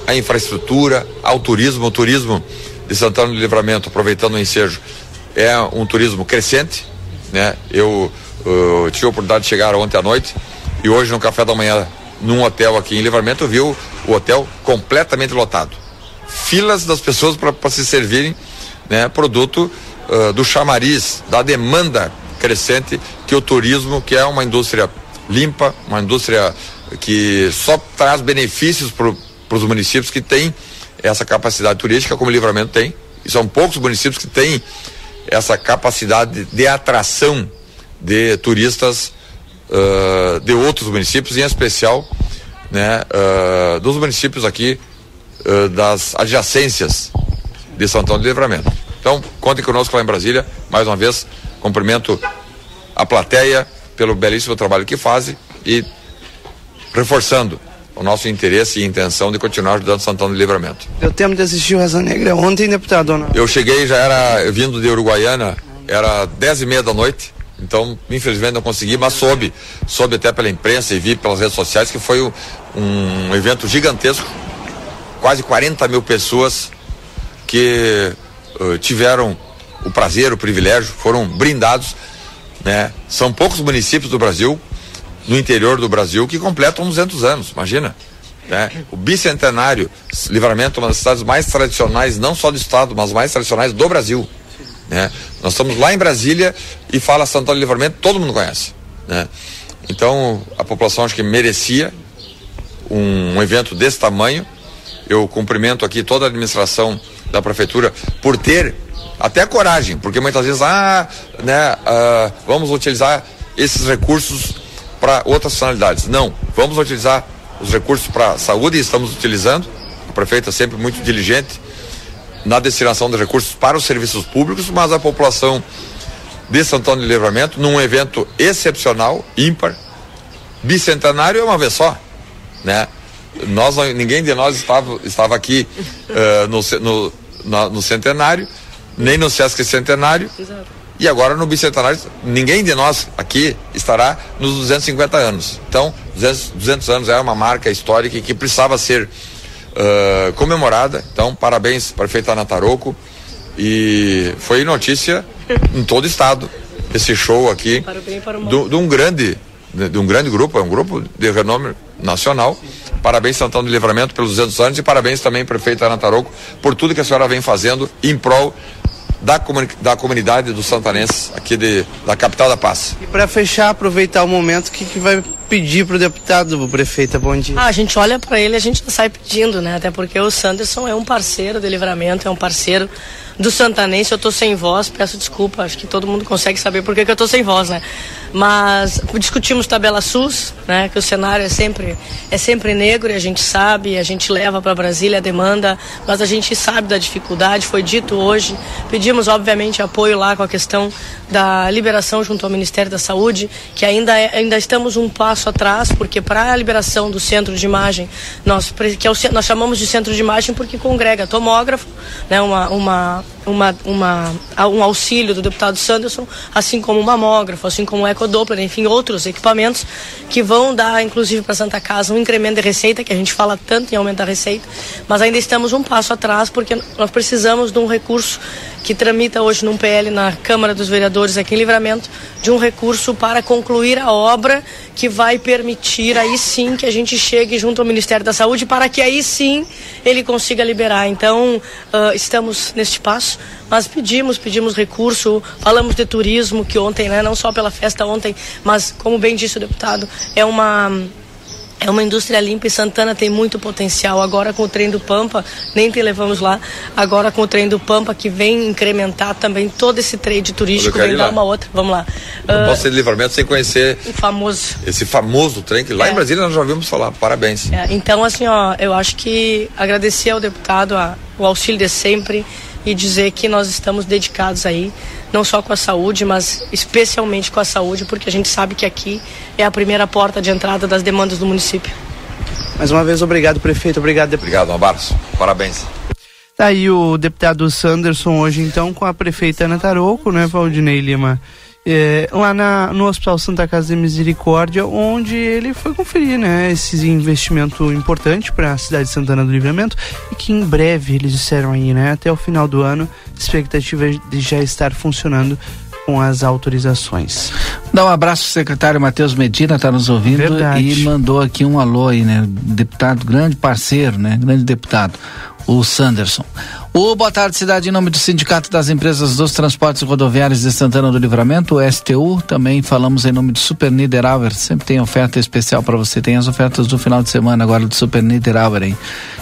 à infraestrutura, ao turismo. O turismo de Santana do Livramento, aproveitando o ensejo, é um turismo crescente. Né? Eu, eu tive a oportunidade de chegar ontem à noite e hoje no café da manhã, num hotel aqui em Livramento, eu vi o, o hotel completamente lotado. Filas das pessoas para se servirem né, produto uh, do chamariz, da demanda crescente que o turismo, que é uma indústria limpa, uma indústria que só traz benefícios para os municípios que têm essa capacidade turística, como o Livramento tem. E são poucos municípios que têm essa capacidade de atração de turistas uh, de outros municípios, em especial né, uh, dos municípios aqui uh, das adjacências de Santão do Livramento. Então, contem conosco lá em Brasília. Mais uma vez, cumprimento a plateia pelo belíssimo trabalho que fazem e reforçando o nosso interesse e intenção de continuar ajudando Santana do Livramento. Deu tempo de assistir o Raça Negra ontem, deputado? Eu cheguei, já era vindo de Uruguaiana, era dez e meia da noite, então infelizmente não consegui, mas soube, soube até pela imprensa e vi pelas redes sociais que foi um, um evento gigantesco, quase 40 mil pessoas que uh, tiveram o prazer, o privilégio, foram brindados, né? São poucos municípios do Brasil, no interior do Brasil, que completam 200 anos, imagina. Né? O bicentenário, Livramento, uma das cidades mais tradicionais, não só do estado, mas mais tradicionais do Brasil. Né? Nós estamos lá em Brasília e fala Santana Livramento, todo mundo conhece. Né? Então, a população acho que merecia um, um evento desse tamanho. Eu cumprimento aqui toda a administração da prefeitura por ter até coragem, porque muitas vezes, ah, né, ah, vamos utilizar esses recursos para outras finalidades. Não, vamos utilizar os recursos para saúde e estamos utilizando. A prefeita é sempre muito diligente na destinação de recursos para os serviços públicos, mas a população de Santana de Livramento, num evento excepcional, ímpar, bicentenário é uma vez só, né? Nós, ninguém de nós estava, estava aqui uh, no, no no, no centenário, nem no Sesc Centenário. Exato. E agora no bicentenário, ninguém de nós aqui estará nos 250 anos. Então, 200, 200 anos é uma marca histórica que precisava ser uh, comemorada. Então, parabéns, prefeito Anataroco. E foi notícia em todo o estado esse show aqui de um grande de um grande grupo, é um grupo de renome nacional. Parabéns, Santana do Livramento, pelos 200 anos e parabéns também, prefeito Ana Tarouco, por tudo que a senhora vem fazendo em prol da, comuni da comunidade dos santanenses aqui de, da capital da paz. E para fechar, aproveitar o momento, o que, que vai pedir pro deputado, pro prefeito, bom dia? Ah, a gente olha para ele, a gente sai pedindo, né? Até porque o Sanderson é um parceiro do livramento, é um parceiro do Santanense. Eu tô sem voz, peço desculpa, acho que todo mundo consegue saber por que, eu tô sem voz, né? Mas discutimos tabela SUS, né? Que o cenário é sempre é sempre negro e a gente sabe, a gente leva para Brasília a demanda, mas a gente sabe da dificuldade, foi dito hoje. Pedimos obviamente apoio lá com a questão da liberação junto ao Ministério da Saúde, que ainda é, ainda estamos um passo atrás, porque para a liberação do centro de imagem, nós que é o, nós chamamos de centro de imagem porque congrega tomógrafo, né? Uma uma uma, uma, um auxílio do deputado Sanderson, assim como o mamógrafo, assim como o ecodoppler, enfim, outros equipamentos que vão dar, inclusive, para Santa Casa um incremento de receita, que a gente fala tanto em aumentar a receita, mas ainda estamos um passo atrás porque nós precisamos de um recurso que tramita hoje num PL na Câmara dos Vereadores aqui em Livramento, de um recurso para concluir a obra que vai permitir aí sim que a gente chegue junto ao Ministério da Saúde para que aí sim ele consiga liberar. Então, uh, estamos neste passo, mas pedimos, pedimos recurso, falamos de turismo, que ontem, né, não só pela festa ontem, mas como bem disse o deputado, é uma é uma indústria limpa e Santana tem muito potencial. Agora com o trem do Pampa, nem te levamos lá, agora com o trem do Pampa que vem incrementar também todo esse trade turístico, vem dar uma outra. Vamos lá. Não uh, posso ser de livramento sem conhecer o famoso. Esse famoso trem que lá é. em Brasília nós já ouvimos falar. Parabéns. É, então, assim, ó, eu acho que agradecer ao deputado a, o auxílio de sempre e dizer que nós estamos dedicados aí, não só com a saúde, mas especialmente com a saúde, porque a gente sabe que aqui é a primeira porta de entrada das demandas do município. Mais uma vez, obrigado, prefeito. Obrigado, deputado. Obrigado, um abraço. Parabéns. Tá aí o deputado Sanderson hoje, então, com a prefeita Ana Tarouco, né, Valdinei Lima? É, lá na, no Hospital Santa Casa de Misericórdia, onde ele foi conferir né, esse investimento importante para a cidade de Santana do Livramento e que em breve, eles disseram aí, né, até o final do ano, expectativa de já estar funcionando com as autorizações. Dá um abraço secretário Matheus Medina, está nos ouvindo Verdade. e mandou aqui um alô aí, né? Deputado, grande parceiro, né? Grande deputado, o Sanderson. O Boa Tarde Cidade, em nome do Sindicato das Empresas dos Transportes Rodoviários de Santana do Livramento, o STU, também falamos em nome do Super Niederauer, sempre tem oferta especial para você, tem as ofertas do final de semana agora do Super Niederauer, hein?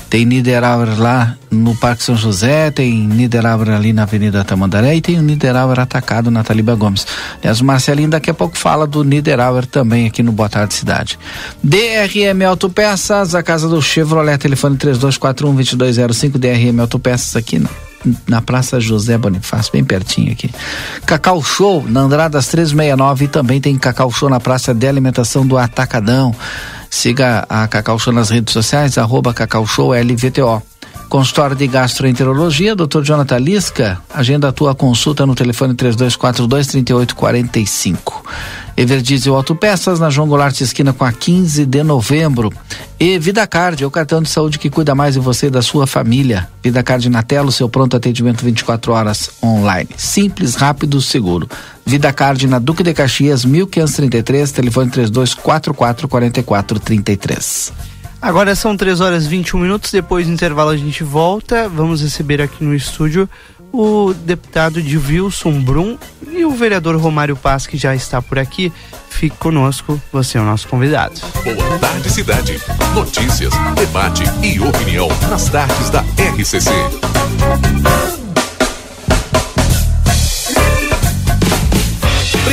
Tem Niederauer lá no Parque São José, tem Niederauer ali na Avenida Tamandaré e tem o Niederauer atacado na Taliba Gomes. Aliás, o Marcelinho daqui a pouco fala do Niederauer também aqui no Boa Tarde Cidade. DRM Autopeças, a casa do Chevrolet, telefone 3241-2205, DRM Autopeças aqui na na Praça José Bonifácio, bem pertinho aqui. Cacau Show, na Andradas 369 e também tem Cacau Show na Praça de Alimentação do Atacadão. Siga a Cacau Show nas redes sociais, arroba Cacau Show LVTO. Consultório de Gastroenterologia, Dr. Jonathan Lisca, agenda a tua consulta no telefone 3242 3845. Everdiesel Autopeças, na João Goulart esquina com a 15 de novembro. E VidaCard, é o cartão de saúde que cuida mais de você e da sua família. VidaCard na tela, seu pronto atendimento 24 horas online. Simples, rápido, seguro. VidaCard na Duque de Caxias, 1533, telefone 3244 4433. Agora são 3 horas e 21 minutos. Depois do intervalo a gente volta. Vamos receber aqui no estúdio o deputado de Wilson Brum e o vereador Romário Paz, que já está por aqui. Fique conosco, você é o nosso convidado. Boa tarde, cidade. Notícias, debate e opinião nas tardes da RCC.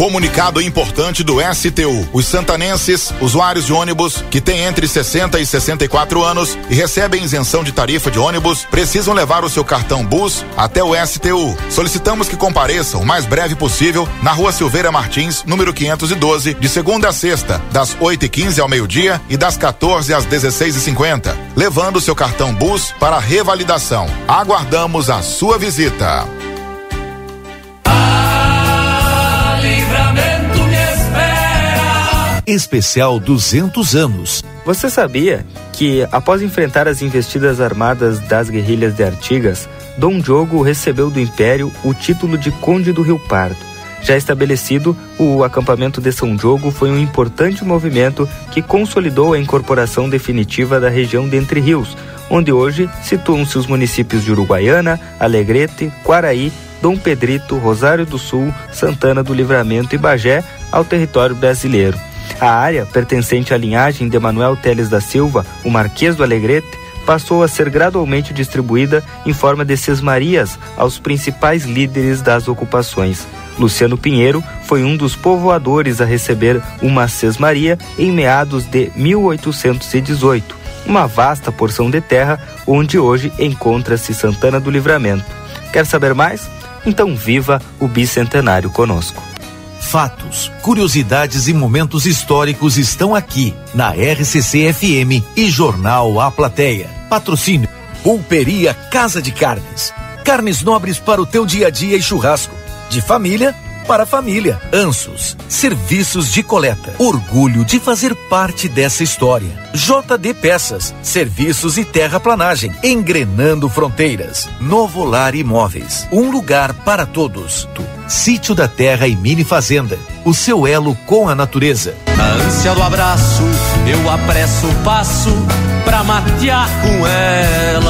Comunicado importante do STU. Os santanenses, usuários de ônibus que têm entre 60 e 64 anos e recebem isenção de tarifa de ônibus, precisam levar o seu cartão Bus até o STU. Solicitamos que compareçam o mais breve possível na Rua Silveira Martins, número 512, de segunda a sexta, das 8 e 15 ao meio-dia e das 14 às 16 e 50, levando o seu cartão Bus para revalidação. Aguardamos a sua visita. Especial 200 anos. Você sabia que, após enfrentar as investidas armadas das guerrilhas de Artigas, Dom Diogo recebeu do Império o título de Conde do Rio Pardo? Já estabelecido, o acampamento de São Diogo foi um importante movimento que consolidou a incorporação definitiva da região de Entre Rios, onde hoje situam-se os municípios de Uruguaiana, Alegrete, Quaraí, Dom Pedrito, Rosário do Sul, Santana do Livramento e Bagé ao território brasileiro. A área, pertencente à linhagem de Manuel Teles da Silva, o Marquês do Alegrete, passou a ser gradualmente distribuída em forma de sesmarias aos principais líderes das ocupações. Luciano Pinheiro foi um dos povoadores a receber uma sesmaria em meados de 1818, uma vasta porção de terra onde hoje encontra-se Santana do Livramento. Quer saber mais? Então viva o bicentenário conosco. Fatos, curiosidades e momentos históricos estão aqui na RCC FM e Jornal A Plateia. Patrocínio Pulperia Casa de Carnes. Carnes nobres para o teu dia a dia e churrasco. De família para a família. Ansos, serviços de coleta. Orgulho de fazer parte dessa história. JD Peças, serviços e terraplanagem. Engrenando fronteiras. Novo Lar Imóveis, um lugar para todos. Sítio da Terra e Mini Fazenda. O seu elo com a natureza. Na ânsia do abraço, eu apresso o passo pra matear com ela.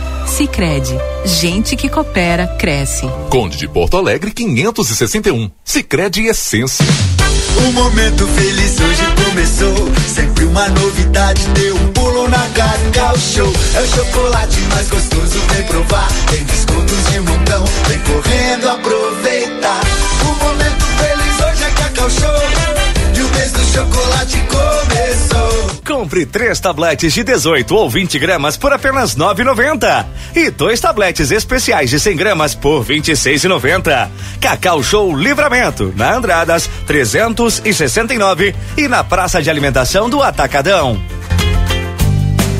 Sicredi, gente que coopera cresce. Conde de Porto Alegre 561. Sicredi Essência. O momento feliz hoje começou. Sempre uma novidade, deu um pulo na Cacau Show. É o chocolate mais gostoso, vem provar. Tem descontos de montão, vem correndo aproveitar. O momento feliz hoje é Cacau Show. E o mês do chocolate começou. Compre três tabletes de 18 ou 20 gramas por apenas 9,90 e dois tabletes especiais de 100 gramas por 26,90. Cacau Show Livramento na Andradas 369 e na Praça de Alimentação do Atacadão.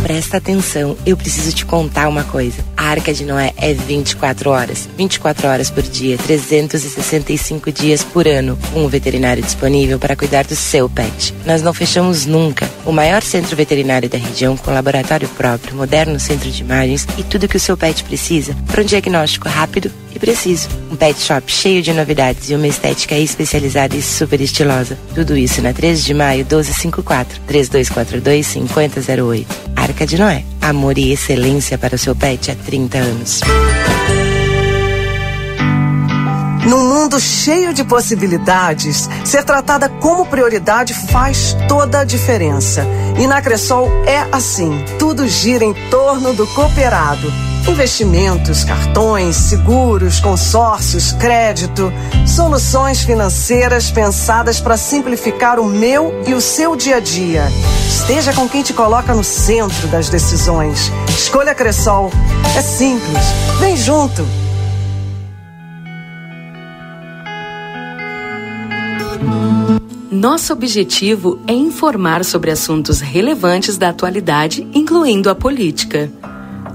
Presta atenção, eu preciso te contar uma coisa. A Arca de Noé é 24 horas, 24 horas por dia, 365 dias por ano, um veterinário disponível para cuidar do seu pet. Nós não fechamos nunca. O maior centro veterinário da região, com laboratório próprio, moderno centro de imagens e tudo que o seu pet precisa para um diagnóstico rápido e preciso. Um pet shop cheio de novidades e uma estética especializada e super estilosa. Tudo isso na 3 de maio 1254 3242 5008. Arca de Noé. Amor e excelência para o seu pet há 30 anos. Num mundo cheio de possibilidades, ser tratada como prioridade faz toda a diferença. E na Cressol é assim: tudo gira em torno do cooperado. Investimentos, cartões, seguros, consórcios, crédito, soluções financeiras pensadas para simplificar o meu e o seu dia a dia. Esteja com quem te coloca no centro das decisões. Escolha Cressol. É simples. Vem junto. Nosso objetivo é informar sobre assuntos relevantes da atualidade, incluindo a política.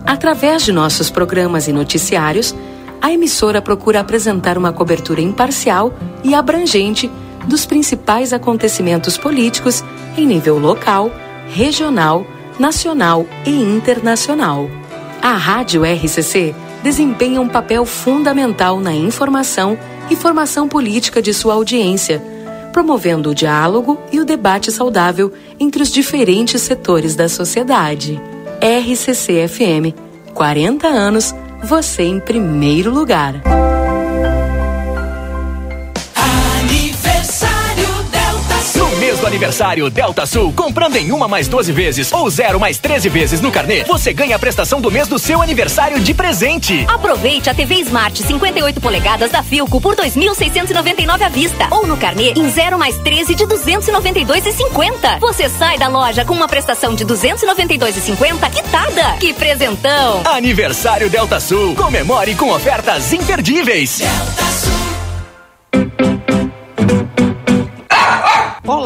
Através de nossos programas e noticiários, a emissora procura apresentar uma cobertura imparcial e abrangente dos principais acontecimentos políticos em nível local, regional, nacional e internacional. A Rádio RCC desempenha um papel fundamental na informação e formação política de sua audiência, promovendo o diálogo e o debate saudável entre os diferentes setores da sociedade. RCC FM, 40 anos, você em primeiro lugar. Do aniversário Delta Sul, comprando em uma mais 12 vezes ou zero mais 13 vezes no carnê, você ganha a prestação do mês do seu aniversário de presente. Aproveite a TV Smart 58 polegadas da Filco por 2.699 à vista ou no carnê em 0 mais 13 de 292,50. Você sai da loja com uma prestação de 292,50 quitada. Que presentão! Aniversário Delta Sul. Comemore com ofertas imperdíveis.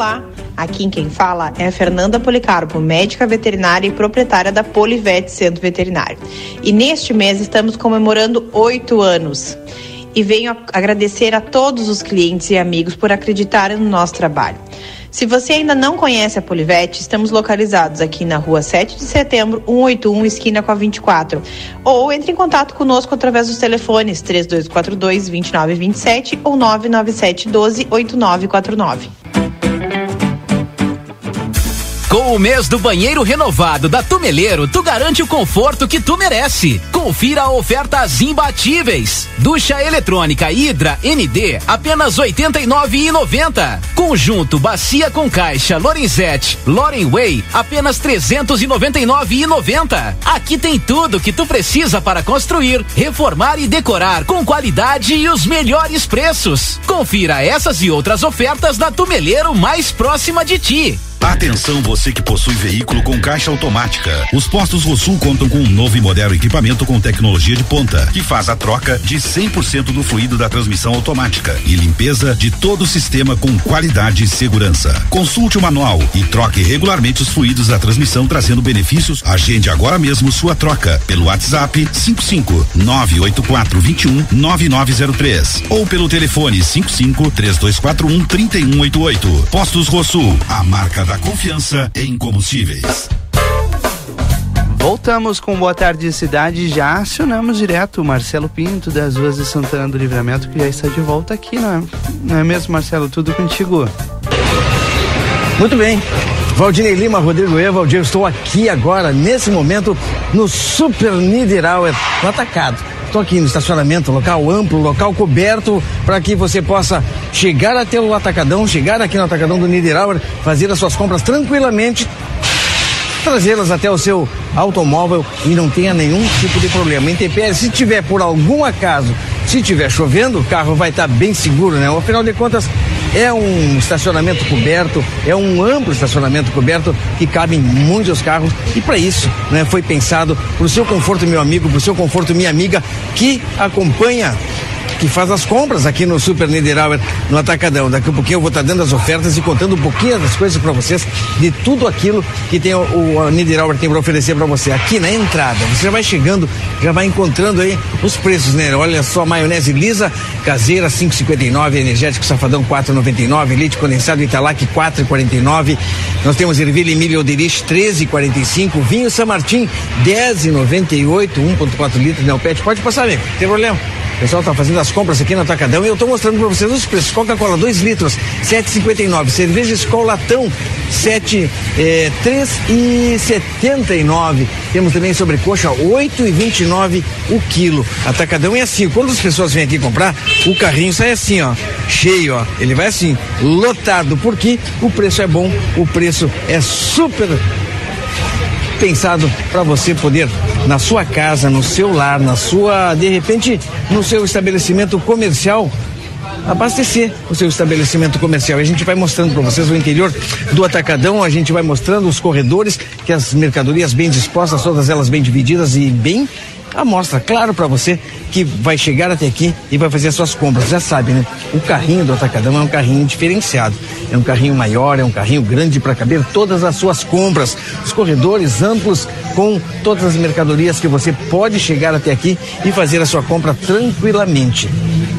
Olá, aqui quem fala é a Fernanda Policarpo, médica veterinária e proprietária da Polivete Centro Veterinário. E neste mês estamos comemorando oito anos. E venho agradecer a todos os clientes e amigos por acreditarem no nosso trabalho. Se você ainda não conhece a Polivete, estamos localizados aqui na rua 7 de setembro, 181, esquina com a 24. Ou entre em contato conosco através dos telefones 3242 2927 ou 997 12 8949. Com o mês do banheiro renovado da Tumeleiro, tu garante o conforto que tu merece. Confira ofertas imbatíveis. Ducha eletrônica Hidra ND, apenas R$ 89,90. Conjunto bacia com caixa Lorenzetti Loren Way, apenas R$ 399,90. Aqui tem tudo que tu precisa para construir, reformar e decorar com qualidade e os melhores preços. Confira essas e outras ofertas da Tumeleiro mais próxima de ti. Atenção você que possui veículo com caixa automática. Os postos Rosul contam com um novo e moderno equipamento com tecnologia de ponta, que faz a troca de 100% do fluido da transmissão automática e limpeza de todo o sistema com qualidade e segurança. Consulte o manual e troque regularmente os fluidos da transmissão trazendo benefícios. Agende agora mesmo sua troca pelo WhatsApp 55 984 21 9903 ou pelo telefone 55 3241 3188. Postos Rosul, a marca da confiança em combustíveis. Voltamos com Boa Tarde Cidade. Já acionamos direto o Marcelo Pinto das ruas de Santana do Livramento, que já está de volta aqui, não é, não é mesmo, Marcelo? Tudo contigo. Muito bem. Valdinei Lima, Rodrigo Evaldir, eu estou aqui agora, nesse momento, no Super Niederauer, no atacado. Estou aqui no estacionamento, local amplo, local coberto, para que você possa chegar até o Atacadão, chegar aqui no Atacadão do Niederauer, fazer as suas compras tranquilamente, trazê-las até o seu automóvel e não tenha nenhum tipo de problema. Intempérie, se tiver por algum acaso, se tiver chovendo, o carro vai estar bem seguro, né? Afinal de contas, é um estacionamento coberto, é um amplo estacionamento coberto que cabe muitos carros. E para isso, né, foi pensado para o seu conforto, meu amigo, para o seu conforto, minha amiga, que acompanha que faz as compras aqui no Super Niederauer, no Atacadão. Daqui a pouquinho eu vou estar dando as ofertas e contando um pouquinho das coisas para vocês, de tudo aquilo que tem o, o Niederauer tem para oferecer para você. Aqui na entrada, você já vai chegando, já vai encontrando aí os preços, né? Olha só, maionese lisa, caseira 5,59, energético safadão 4,99, leite condensado Italac 4,49. Nós temos ervilha milho Oderich 13,45, vinho San Martin 10,98, 1,4 litros Neopet. Pode passar, amigo, não tem problema. Pessoal está fazendo as compras aqui no Atacadão e eu estou mostrando para vocês os preços. Coca-Cola 2 litros, 7,59. Cerveja Latão, 7, eh, 3,79. Temos também sobrecoxa 8,29 o quilo. Atacadão é assim. Quando as pessoas vêm aqui comprar, o carrinho sai assim, ó, cheio, ó. Ele vai assim, lotado, porque o preço é bom, o preço é super pensado para você poder na sua casa, no seu lar, na sua, de repente, no seu estabelecimento comercial, abastecer o seu estabelecimento comercial. A gente vai mostrando para vocês o interior do Atacadão, a gente vai mostrando os corredores, que as mercadorias bem dispostas, todas elas bem divididas e bem a mostra claro para você que vai chegar até aqui e vai fazer as suas compras. Já sabe, né? O carrinho do Atacadão é um carrinho diferenciado. É um carrinho maior, é um carrinho grande para caber todas as suas compras. Os corredores amplos com todas as mercadorias que você pode chegar até aqui e fazer a sua compra tranquilamente.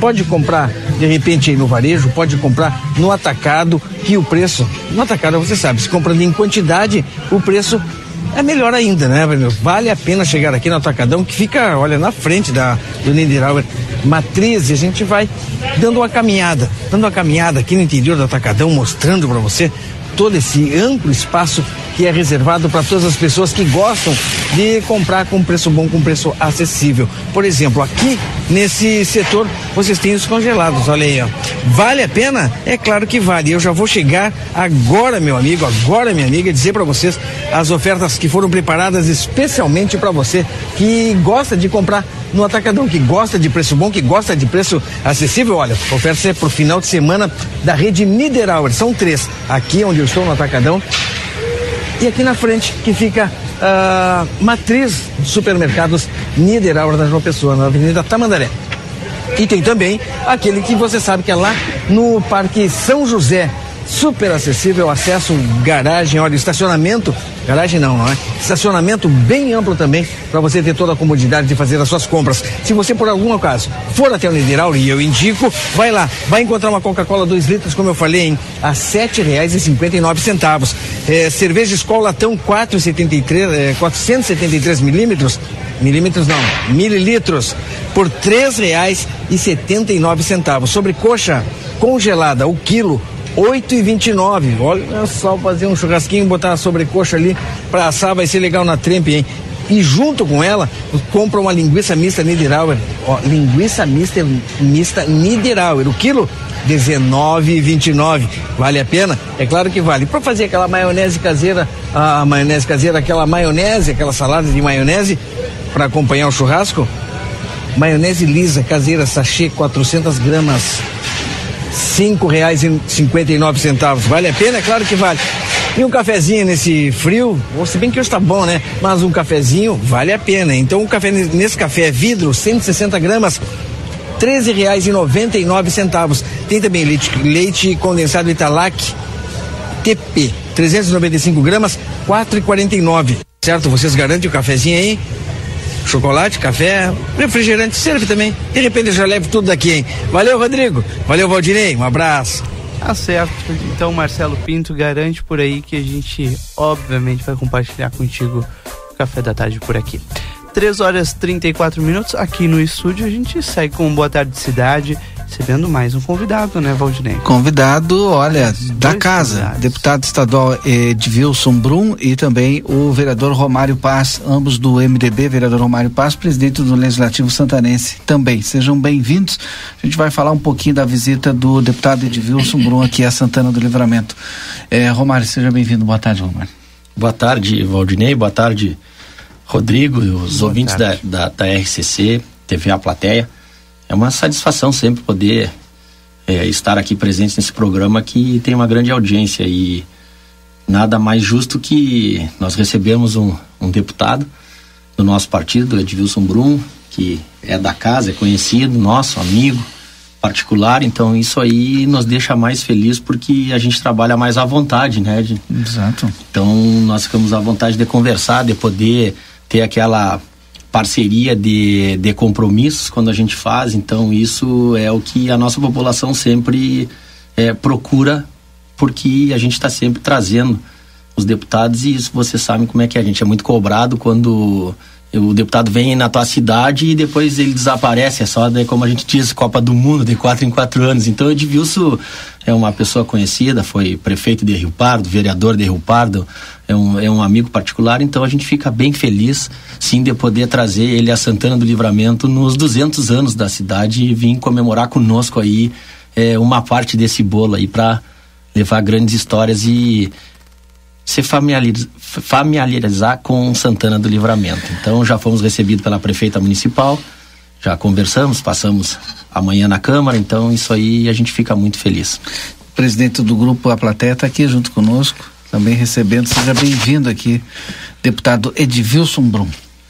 Pode comprar de repente aí no varejo, pode comprar no atacado, que o preço, no atacado você sabe, se comprando em quantidade, o preço é melhor ainda, né, meu? Vale a pena chegar aqui no Atacadão, que fica, olha, na frente da, do Niederauer Matriz, e a gente vai dando uma caminhada, dando uma caminhada aqui no interior do Atacadão, mostrando para você todo esse amplo espaço que é reservado para todas as pessoas que gostam de comprar com preço bom, com preço acessível. Por exemplo, aqui nesse setor vocês têm os congelados, olha aí, ó. Vale a pena? É claro que vale. Eu já vou chegar agora, meu amigo, agora, minha amiga, dizer para vocês as ofertas que foram preparadas especialmente para você que gosta de comprar no Atacadão, que gosta de preço bom, que gosta de preço acessível. Olha, oferta é pro final de semana da rede Niederauer. São três. Aqui onde eu estou no Atacadão e aqui na frente que fica a matriz de supermercados Niederauer da João Pessoa, na Avenida Tamandaré. E tem também aquele que você sabe que é lá no Parque São José, super acessível, acesso, garagem, olha, estacionamento, garagem não, não é? Estacionamento bem amplo também, para você ter toda a comodidade de fazer as suas compras. Se você por algum acaso for até o Nideral, e eu indico, vai lá, vai encontrar uma Coca-Cola 2 litros, como eu falei, hein, a nove centavos. É, cerveja Skol Latão 473, é, 473 milímetros, milímetros não, mililitros, por nove centavos. Sobre coxa congelada, o quilo, 8 e 29 Olha só fazer um churrasquinho, botar a sobrecoxa ali para assar, vai ser legal na trempe, hein? E junto com ela, compra uma linguiça mista Niederauer. Ó, linguiça mista, mista Niederauer. O quilo, 19,29. Vale a pena? É claro que vale. Para fazer aquela maionese caseira, a maionese caseira, aquela maionese, aquela salada de maionese, para acompanhar o churrasco, maionese lisa caseira, sachê, 400 gramas, cinco reais e cinquenta e nove centavos. Vale a pena? Claro que vale. E um cafezinho nesse frio, se bem que hoje tá bom, né? Mas um cafezinho vale a pena. Então um café nesse café é vidro, 160 gramas, nove centavos. Tem também leite, leite condensado Italac TP, 395 gramas, e nove. Certo? Vocês garantem o cafezinho aí? Chocolate, café, refrigerante serve também. De repente eu já levo tudo daqui, hein? Valeu, Rodrigo. Valeu, Valdinei. Um abraço. Tá certo. Então, Marcelo Pinto garante por aí que a gente, obviamente, vai compartilhar contigo o café da tarde por aqui. 3 horas 34 minutos aqui no estúdio. A gente segue com Boa Tarde Cidade recebendo mais um convidado, né, Valdinei? Convidado, olha, da casa, convidados. deputado estadual Edvilson Brum e também o vereador Romário Paz, ambos do MDB, vereador Romário Paz, presidente do Legislativo Santanense também. Sejam bem-vindos. A gente vai falar um pouquinho da visita do deputado Edvilson Brum aqui a Santana do Livramento. É, Romário, seja bem-vindo. Boa tarde, Romário. Boa tarde, Valdinei. Boa tarde, Rodrigo e os Boa ouvintes da, da, da RCC, TV A Plateia é uma satisfação sempre poder é, estar aqui presente nesse programa que tem uma grande audiência e nada mais justo que nós recebemos um, um deputado do nosso partido, Edvilson Brum, que é da casa, é conhecido, nosso amigo particular, então isso aí nos deixa mais feliz porque a gente trabalha mais à vontade, né? De, Exato. Então nós ficamos à vontade de conversar, de poder ter aquela parceria de, de compromissos quando a gente faz, então isso é o que a nossa população sempre é, procura, porque a gente está sempre trazendo os deputados e isso vocês sabem como é que é. A gente é muito cobrado quando o deputado vem na tua cidade e depois ele desaparece, é só daí, como a gente diz, Copa do Mundo, de quatro em quatro anos. Então, o Edvilson é uma pessoa conhecida, foi prefeito de Rio Pardo, vereador de Rio Pardo, é um, é um amigo particular, então a gente fica bem feliz, sim, de poder trazer ele a Santana do Livramento nos 200 anos da cidade e vir comemorar conosco aí é, uma parte desse bolo aí para levar grandes histórias e se familiarizar, familiarizar com Santana do Livramento. Então já fomos recebidos pela prefeita municipal, já conversamos, passamos amanhã na Câmara, então isso aí a gente fica muito feliz. O presidente do grupo A Plateia está aqui junto conosco, também recebendo. Seja bem-vindo aqui, deputado Edvilson Brum.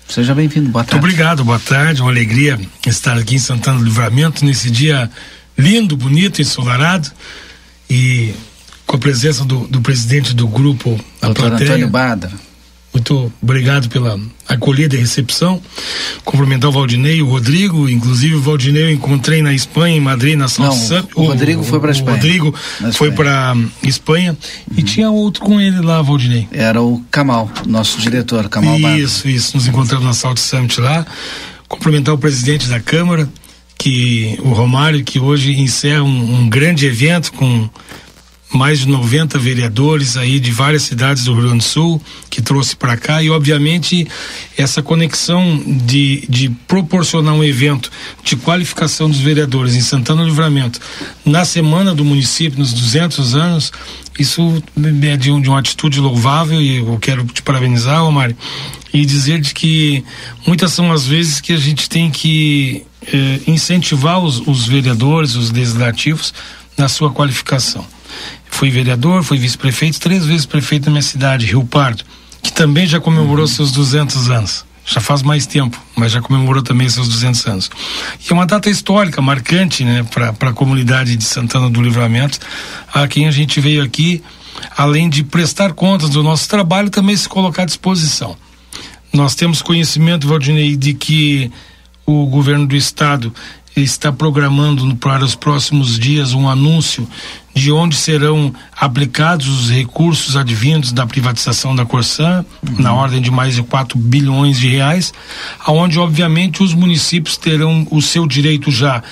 Seja bem-vindo, boa tarde. Muito obrigado, boa tarde, uma alegria estar aqui em Santana do Livramento nesse dia lindo, bonito, ensolarado e com a presença do, do presidente do grupo Doutor Antônio Bada. Muito obrigado pela acolhida e recepção. Cumprimentar o Valdinei, o Rodrigo, inclusive o Valdinei eu encontrei na Espanha, em Madrid, na São Não, O, o Rodrigo foi para a Espanha. O Rodrigo foi para Espanha uhum. e tinha outro com ele lá, Valdinei. Era o Kamal, nosso diretor, Kamal Isso, Bada. isso. Nos encontramos na Salt Summit lá. Cumprimentar o presidente da Câmara, que o Romário, que hoje encerra um, um grande evento com mais de 90 vereadores aí de várias cidades do Rio Grande do Sul que trouxe para cá e obviamente essa conexão de, de proporcionar um evento de qualificação dos vereadores em Santana do Livramento na semana do município nos 200 anos isso é de, um, de uma atitude louvável e eu quero te parabenizar, Omar, e dizer de que muitas são as vezes que a gente tem que eh, incentivar os, os vereadores, os legislativos na sua qualificação. Fui vereador, fui vice-prefeito, três vezes prefeito da minha cidade, Rio Pardo, que também já comemorou uhum. seus 200 anos. Já faz mais tempo, mas já comemorou também seus 200 anos. E é uma data histórica, marcante, né, para a comunidade de Santana do Livramento, a quem a gente veio aqui, além de prestar contas do nosso trabalho, também se colocar à disposição. Nós temos conhecimento, Valdinei, de que o governo do estado está programando para os próximos dias um anúncio de onde serão aplicados os recursos advindos da privatização da Corsã, uhum. na ordem de mais de 4 bilhões de reais, aonde obviamente os municípios terão o seu direito já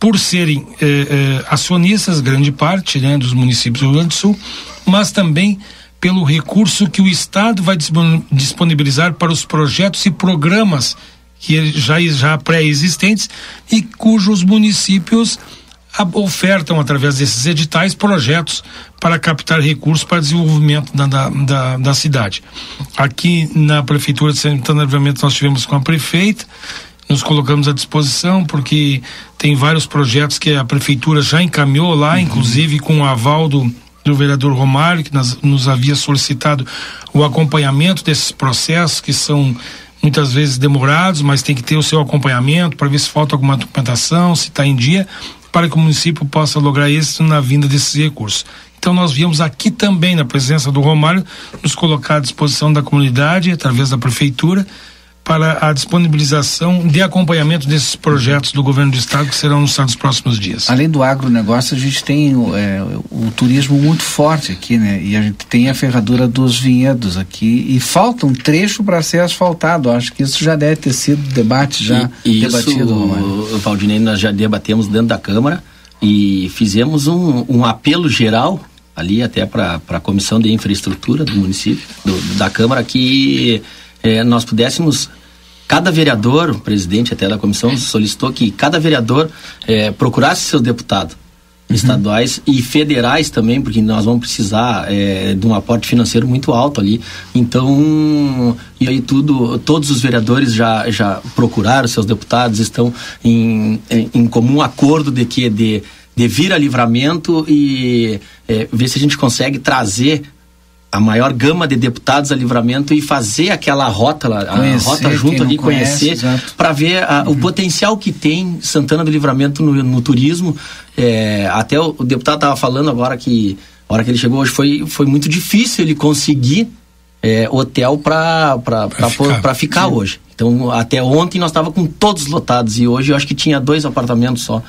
por serem eh, eh, acionistas, grande parte né, dos municípios do Rio Grande do Sul, mas também pelo recurso que o Estado vai disponibilizar para os projetos e programas que já, já pré-existentes e cujos municípios ofertam através desses editais projetos para captar recursos para desenvolvimento da, da, da, da cidade. Aqui na Prefeitura de Santana Livramento nós tivemos com a prefeita, nos colocamos à disposição porque tem vários projetos que a Prefeitura já encaminhou lá, uhum. inclusive com o aval do, do vereador Romário, que nas, nos havia solicitado o acompanhamento desses processos que são muitas vezes demorados, mas tem que ter o seu acompanhamento para ver se falta alguma documentação, se está em dia, para que o município possa lograr êxito na vinda desses recursos. Então nós viemos aqui também, na presença do Romário, nos colocar à disposição da comunidade, através da prefeitura, para a disponibilização de acompanhamento desses projetos do governo do estado que serão anunciados nos próximos dias. Além do agronegócio, a gente tem é, o turismo muito forte aqui, né? E a gente tem a ferradura dos vinhedos aqui e falta um trecho para ser asfaltado. Acho que isso já deve ter sido debate já e, debatido. Isso, Valdinei, nós já debatemos dentro da Câmara e fizemos um, um apelo geral ali até para a comissão de infraestrutura do município, do, da Câmara que é, nós pudéssemos cada vereador, o presidente até da comissão solicitou que cada vereador é, procurasse seu deputado uhum. estaduais e federais também, porque nós vamos precisar é, de um aporte financeiro muito alto ali. Então, e aí tudo, todos os vereadores já, já procuraram seus deputados, estão em, em, em comum acordo de que de, de vir a livramento e é, ver se a gente consegue trazer a maior gama de deputados a livramento e fazer aquela rota lá, a rota junto ali, conhecer, para ver a, uhum. o potencial que tem Santana do Livramento no, no turismo. É, até o, o deputado estava falando agora que a hora que ele chegou hoje foi, foi muito difícil ele conseguir é, hotel para ficar, ficar hoje. Então, até ontem nós estava com todos lotados e hoje eu acho que tinha dois apartamentos só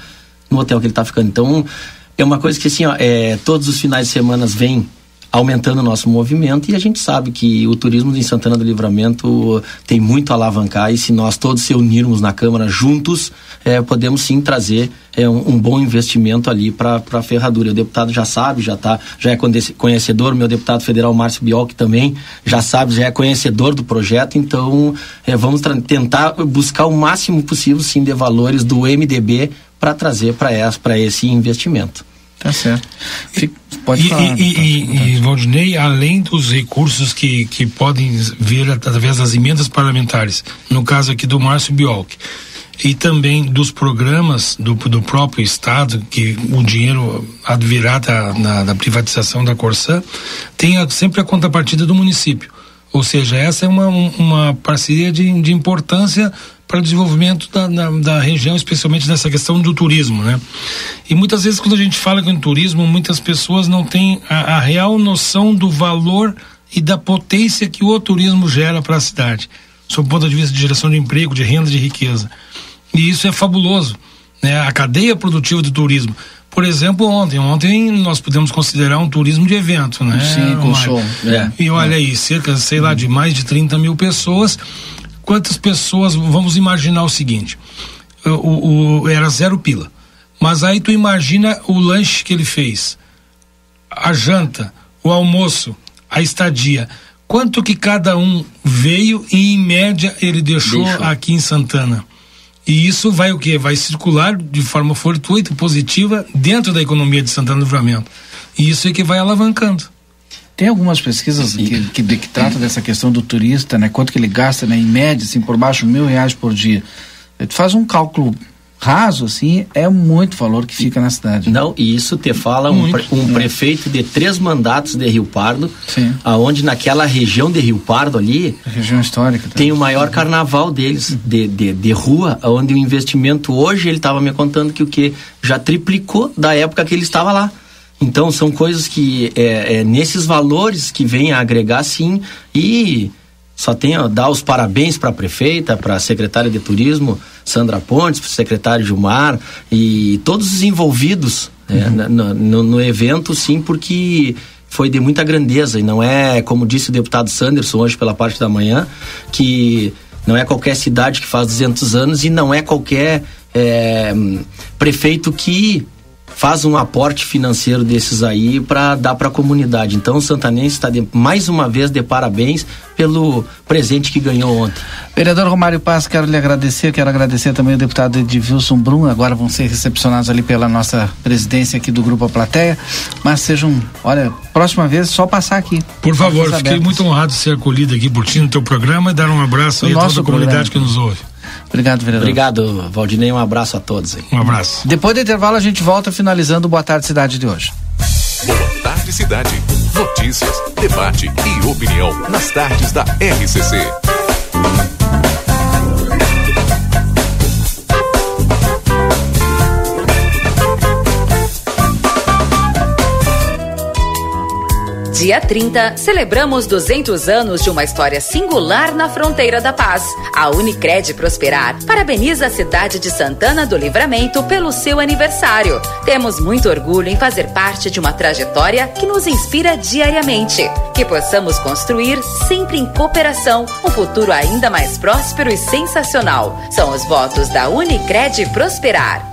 no hotel que ele está ficando. Então, é uma coisa que assim, ó, é, todos os finais de semana vem aumentando o nosso movimento e a gente sabe que o turismo em Santana do Livramento tem muito a alavancar e se nós todos se unirmos na Câmara juntos, é, podemos sim trazer é, um, um, bom investimento ali para a ferradura. O deputado já sabe, já tá, já é conhecedor, meu deputado federal Márcio Biolk também já sabe, já é conhecedor do projeto, então é, vamos tentar buscar o máximo possível sim de valores do MDB para trazer para esse investimento. Tá certo. Fique, pode e, falar. E, e, e, Valdinei, além dos recursos que, que podem vir através das emendas parlamentares, no caso aqui do Márcio Biolk, e também dos programas do, do próprio Estado, que o dinheiro advirá da, na, da privatização da Corsã, tem a, sempre a contrapartida do município. Ou seja, essa é uma, uma parceria de, de importância para o desenvolvimento da, da, da, região, especialmente nessa questão do turismo, né? E muitas vezes quando a gente fala em turismo, muitas pessoas não têm a, a real noção do valor e da potência que o turismo gera para a cidade, sob o ponto de vista de geração de emprego, de renda, de riqueza. E isso é fabuloso, né? A cadeia produtiva do turismo. Por exemplo, ontem, ontem nós podemos considerar um turismo de evento, né? Sim, com show. É. E olha aí, cerca, sei lá, de mais de 30 mil pessoas quantas pessoas, vamos imaginar o seguinte, o, o, era zero pila, mas aí tu imagina o lanche que ele fez, a janta, o almoço, a estadia. Quanto que cada um veio e em média ele deixou, deixou. aqui em Santana? E isso vai o quê? Vai circular de forma fortuita e positiva dentro da economia de Santana do Livramento. E isso é que vai alavancando. Tem algumas pesquisas que, que, que, tratam dessa questão do turista, né? Quanto que ele gasta, né? Em média, assim, por baixo, mil reais por dia. Tu faz um cálculo raso, assim, é muito valor que fica na cidade. Não, e isso te fala um, pre, um é. prefeito de três mandatos de Rio Pardo, Sim. aonde naquela região de Rio Pardo ali, região histórica, tá? tem o maior carnaval deles de, de, de rua, onde o investimento hoje ele estava me contando que o que já triplicou da época que ele estava lá. Então são coisas que é, é nesses valores que vem a agregar sim e só tenho a dar os parabéns para a prefeita, para a secretária de turismo, Sandra Pontes, para o secretário Gilmar e todos os envolvidos né, uhum. no, no, no, evento, sim, porque foi de muita grandeza e não é, como disse o deputado Sanderson hoje pela parte da manhã, que não é qualquer cidade que faz 200 anos e não é qualquer é, prefeito que faz um aporte financeiro desses aí para dar para a comunidade. Então o Santanense está mais uma vez de parabéns pelo presente que ganhou ontem. Vereador Romário Paz, quero lhe agradecer, quero agradecer também o deputado Edilson Brum, agora vão ser recepcionados ali pela nossa presidência aqui do Grupo A Plateia, mas sejam, olha, próxima vez só passar aqui. Por favor, fiquei muito honrado de ser acolhido aqui por ti no teu programa e dar um abraço aí a toda a comunidade que nos ouve. Obrigado, vereador. Obrigado, Valdinei. Um abraço a todos aí. Um abraço. Depois do intervalo, a gente volta finalizando o Boa Tarde Cidade de hoje. Boa Tarde Cidade. Notícias, debate e opinião nas tardes da RCC. Dia 30, celebramos 200 anos de uma história singular na fronteira da paz. A Unicred Prosperar parabeniza a cidade de Santana do Livramento pelo seu aniversário. Temos muito orgulho em fazer parte de uma trajetória que nos inspira diariamente. Que possamos construir, sempre em cooperação, um futuro ainda mais próspero e sensacional. São os votos da Unicred Prosperar.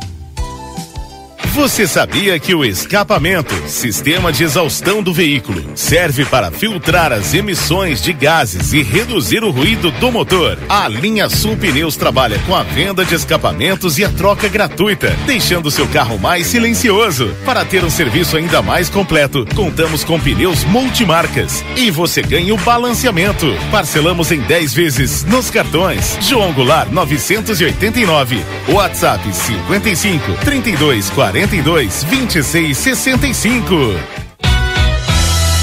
Você sabia que o escapamento, sistema de exaustão do veículo, serve para filtrar as emissões de gases e reduzir o ruído do motor? A linha Sul Pneus trabalha com a venda de escapamentos e a troca gratuita, deixando seu carro mais silencioso. Para ter um serviço ainda mais completo, contamos com pneus multimarcas e você ganha o balanceamento. Parcelamos em 10 vezes nos cartões. João Goulart 989, WhatsApp 55 32 40 42 26 65.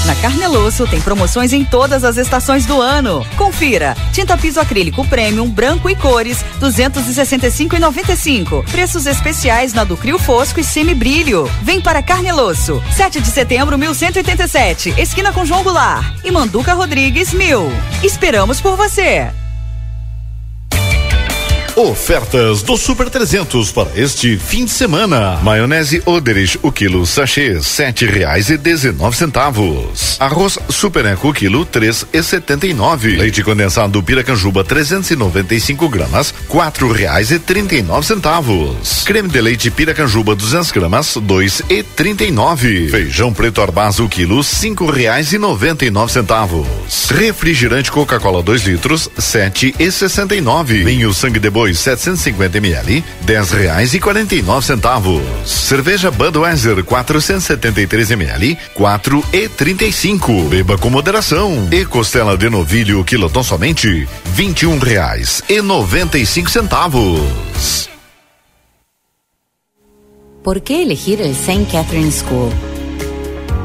Na Carneloso tem promoções em todas as estações do ano. Confira: tinta piso acrílico premium, branco e cores, 265,95. Preços especiais na do Crio Fosco e Semi Brilho. Vem para Carneloso, 7 de setembro, 1187, esquina com João Goulart e Manduca Rodrigues, mil. Esperamos por você. Ofertas do Super 300 para este fim de semana. Maionese Oderich, o quilo sachê, sete reais e dezenove centavos. Arroz Super Eco, quilo, três e setenta e nove. Leite condensado Piracanjuba, 395 gramas, quatro reais e trinta e nove centavos. Creme de leite Piracanjuba, 200 gramas, dois e trinta e nove. Feijão preto Arbazo, quilo, cinco reais e noventa e nove centavos. Refrigerante Coca-Cola, 2 litros, sete e sessenta e nove. Vinho sangue de boi 750 ml, dez reais e quarenta e nove centavos. Cerveja Budweiser 473 ml, quatro e trinta e cinco. Beba com moderação. E costela de novilho quilotão somente vinte e um reais e noventa e cinco centavos. ¿Por qué elegir el St. Catherine School?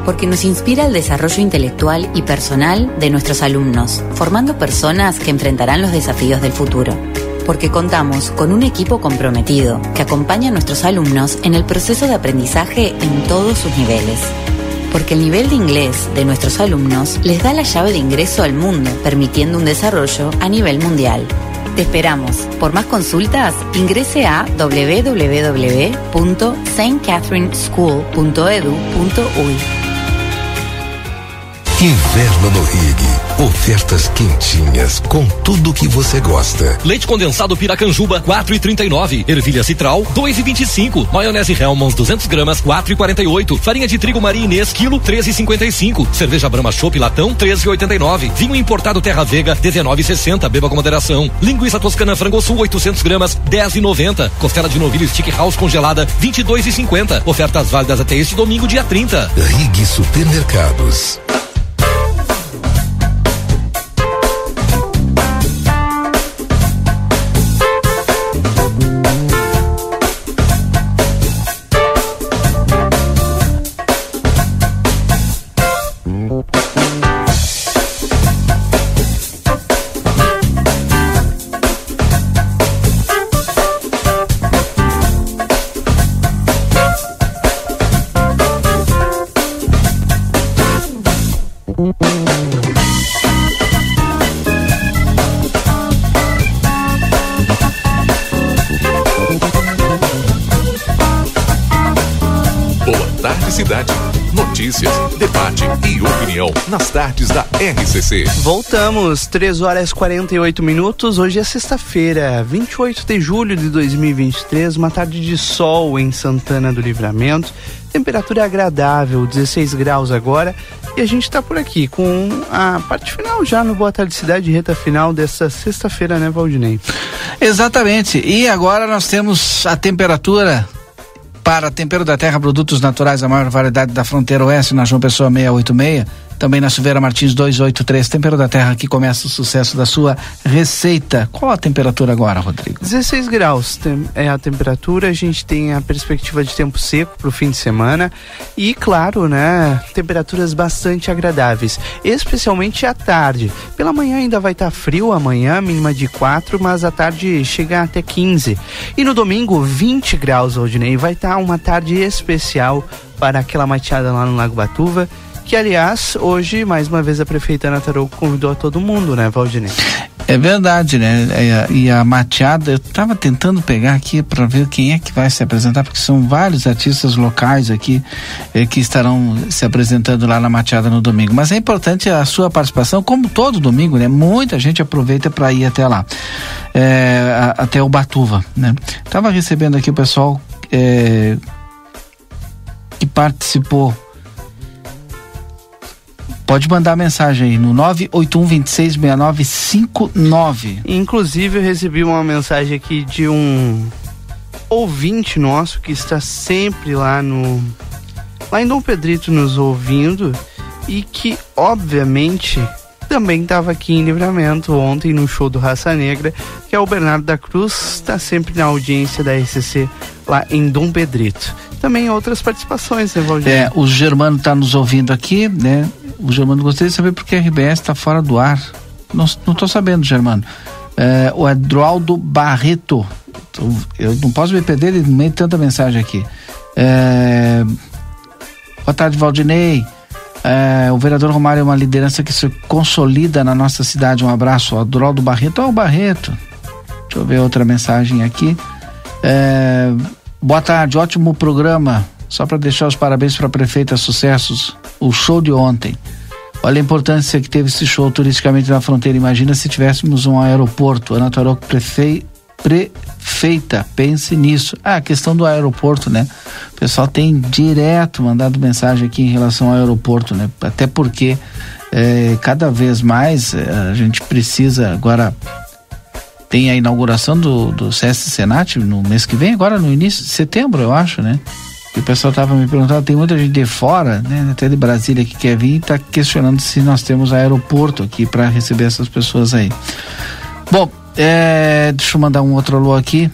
Porque nos inspira el desarrollo intelectual y personal de nuestros alumnos, formando personas que enfrentarán los desafíos del futuro porque contamos con un equipo comprometido que acompaña a nuestros alumnos en el proceso de aprendizaje en todos sus niveles. Porque el nivel de inglés de nuestros alumnos les da la llave de ingreso al mundo, permitiendo un desarrollo a nivel mundial. Te esperamos. Por más consultas, ingrese a www.stcatherineschool.edu.uy. Inverno no Rig. Ofertas quentinhas com tudo que você gosta. Leite condensado Piracanjuba 4,39. Ervilha Citral 2,25. Maionese Hellmann's 200 gramas 4,48. Farinha de trigo Maria Inês quilo 13,55. Cerveja Brahma Chopp latão 13,89. Vinho importado Terra Vega 19,60. Beba com moderação. Linguiça Toscana Frango Sul 800 gramas 10,90. Costela de novilho Stick House congelada 22,50. Ofertas válidas até este domingo dia 30. Rig Supermercados. Notícias, debate e opinião nas tardes da RCC. Voltamos, 3 horas e 48 minutos. Hoje é sexta-feira, 28 de julho de 2023, uma tarde de sol em Santana do Livramento. Temperatura agradável, 16 graus agora. E a gente tá por aqui com a parte final já no Boa Tarde Cidade, reta final dessa sexta-feira, né, Valdinei? Exatamente. E agora nós temos a temperatura para Tempero da Terra, produtos naturais, a maior variedade da fronteira oeste, na João Pessoa 686. Também na Silveira Martins 283. Tempero da Terra, que começa o sucesso da sua receita. Qual a temperatura agora, Rodrigo? 16 graus é a temperatura, a gente tem a perspectiva de tempo seco para o fim de semana e, claro, né, temperaturas bastante agradáveis, especialmente à tarde. Pela manhã ainda vai estar frio, amanhã mínima de 4, mas à tarde chega até 15. E no domingo, 20 graus, Aldinei, vai estar uma tarde especial para aquela mateada lá no Lago Batuva. Que, aliás, hoje, mais uma vez, a prefeita Ana convidou a todo mundo, né, Valdinei? É verdade, né? E a, e a mateada, eu tava tentando pegar aqui para ver quem é que vai se apresentar, porque são vários artistas locais aqui eh, que estarão se apresentando lá na mateada no domingo. Mas é importante a sua participação, como todo domingo, né? Muita gente aproveita para ir até lá, eh, a- até o Batuva, né? Tava recebendo aqui o pessoal eh, que participou Pode mandar mensagem aí no 981266959. Inclusive, eu recebi uma mensagem aqui de um ouvinte nosso que está sempre lá no. lá em Dom Pedrito nos ouvindo e que, obviamente, também estava aqui em Livramento ontem no show do Raça Negra, que é o Bernardo da Cruz, está sempre na audiência da RCC lá em Dom Pedrito. Também outras participações, né, Valdir? É, o Germano está nos ouvindo aqui, né? O Germano gostaria de saber por que a RBS está fora do ar. Não, tô sabendo, Germano. É, o Eduardo Barreto. Eu não posso me perder no meio tanta mensagem aqui. É, boa tarde, Valdinei. É, o vereador Romário é uma liderança que se consolida na nossa cidade. Um abraço. O Barreto. Ó, o Barreto. Deixa eu ver outra mensagem aqui. É, boa tarde, ótimo programa. Só para deixar os parabéns para a prefeita Sucessos, o show de ontem. Olha a importância que teve esse show turisticamente na fronteira. Imagina se tivéssemos um aeroporto. Ana Taroco, prefei, prefeita, pense nisso. Ah, a questão do aeroporto, né? O pessoal tem direto mandado mensagem aqui em relação ao aeroporto, né? Até porque eh, cada vez mais eh, a gente precisa agora tem a inauguração do, do CS Senat no mês que vem, agora no início de setembro, eu acho, né? O pessoal estava me perguntando, tem muita gente de fora, né, até de Brasília que quer vir e está questionando se nós temos aeroporto aqui para receber essas pessoas aí. Bom, é, deixa eu mandar um outro alô aqui